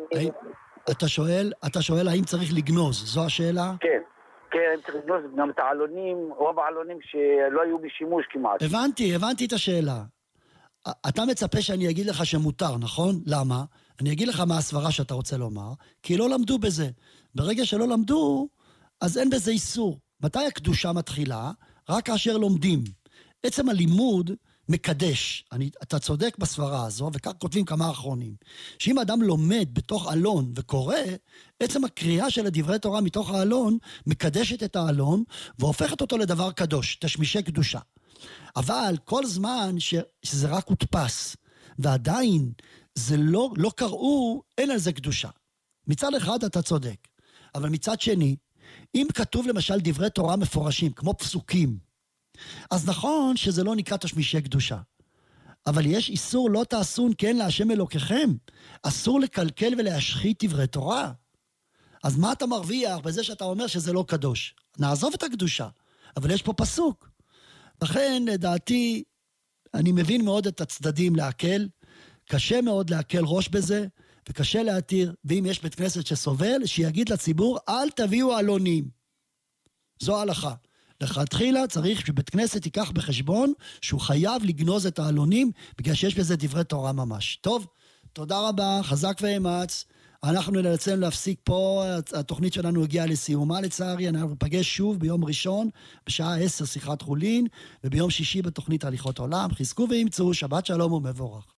אתה שואל, אתה שואל האם צריך לגנוז, זו השאלה? כן, כן, צריך לגנוז גם את העלונים, רוב העלונים שלא היו בשימוש כמעט. הבנתי, הבנתי את השאלה. אתה מצפה שאני אגיד לך שמותר, נכון? למה? אני אגיד לך מה הסברה שאתה רוצה לומר, כי לא למדו בזה. ברגע שלא למדו, אז אין בזה איסור. מתי הקדושה מתחילה? רק כאשר לומדים. עצם הלימוד מקדש. אני, אתה צודק בסברה הזו, וכך כותבים כמה אחרונים. שאם אדם לומד בתוך אלון וקורא, עצם הקריאה של הדברי תורה מתוך האלון מקדשת את האלון והופכת אותו לדבר קדוש, תשמישי קדושה. אבל כל זמן ש, שזה רק הודפס, ועדיין זה לא, לא קראו, אין על זה קדושה. מצד אחד אתה צודק, אבל מצד שני, אם כתוב למשל דברי תורה מפורשים, כמו פסוקים, אז נכון שזה לא נקרא תשמישי קדושה. אבל יש איסור לא תעשון כן להשם אלוקיכם. אסור לקלקל ולהשחית דברי תורה. אז מה אתה מרוויח בזה שאתה אומר שזה לא קדוש? נעזוב את הקדושה, אבל יש פה פסוק. לכן, לדעתי, אני מבין מאוד את הצדדים להקל. קשה מאוד להקל ראש בזה, וקשה להתיר, ואם יש בית כנסת שסובל, שיגיד לציבור, אל תביאו עלונים. זו ההלכה. לכתחילה צריך שבית כנסת ייקח בחשבון שהוא חייב לגנוז את העלונים, בגלל שיש בזה דברי תורה ממש. טוב, תודה רבה, חזק ואמץ. אנחנו נאלצים להפסיק פה, התוכנית שלנו הגיעה לסיומה לצערי, אנחנו ניפגש שוב ביום ראשון, בשעה 10 שיחת חולין, וביום שישי בתוכנית הליכות עולם. חזקו ואמצו, שבת שלום ומבורך.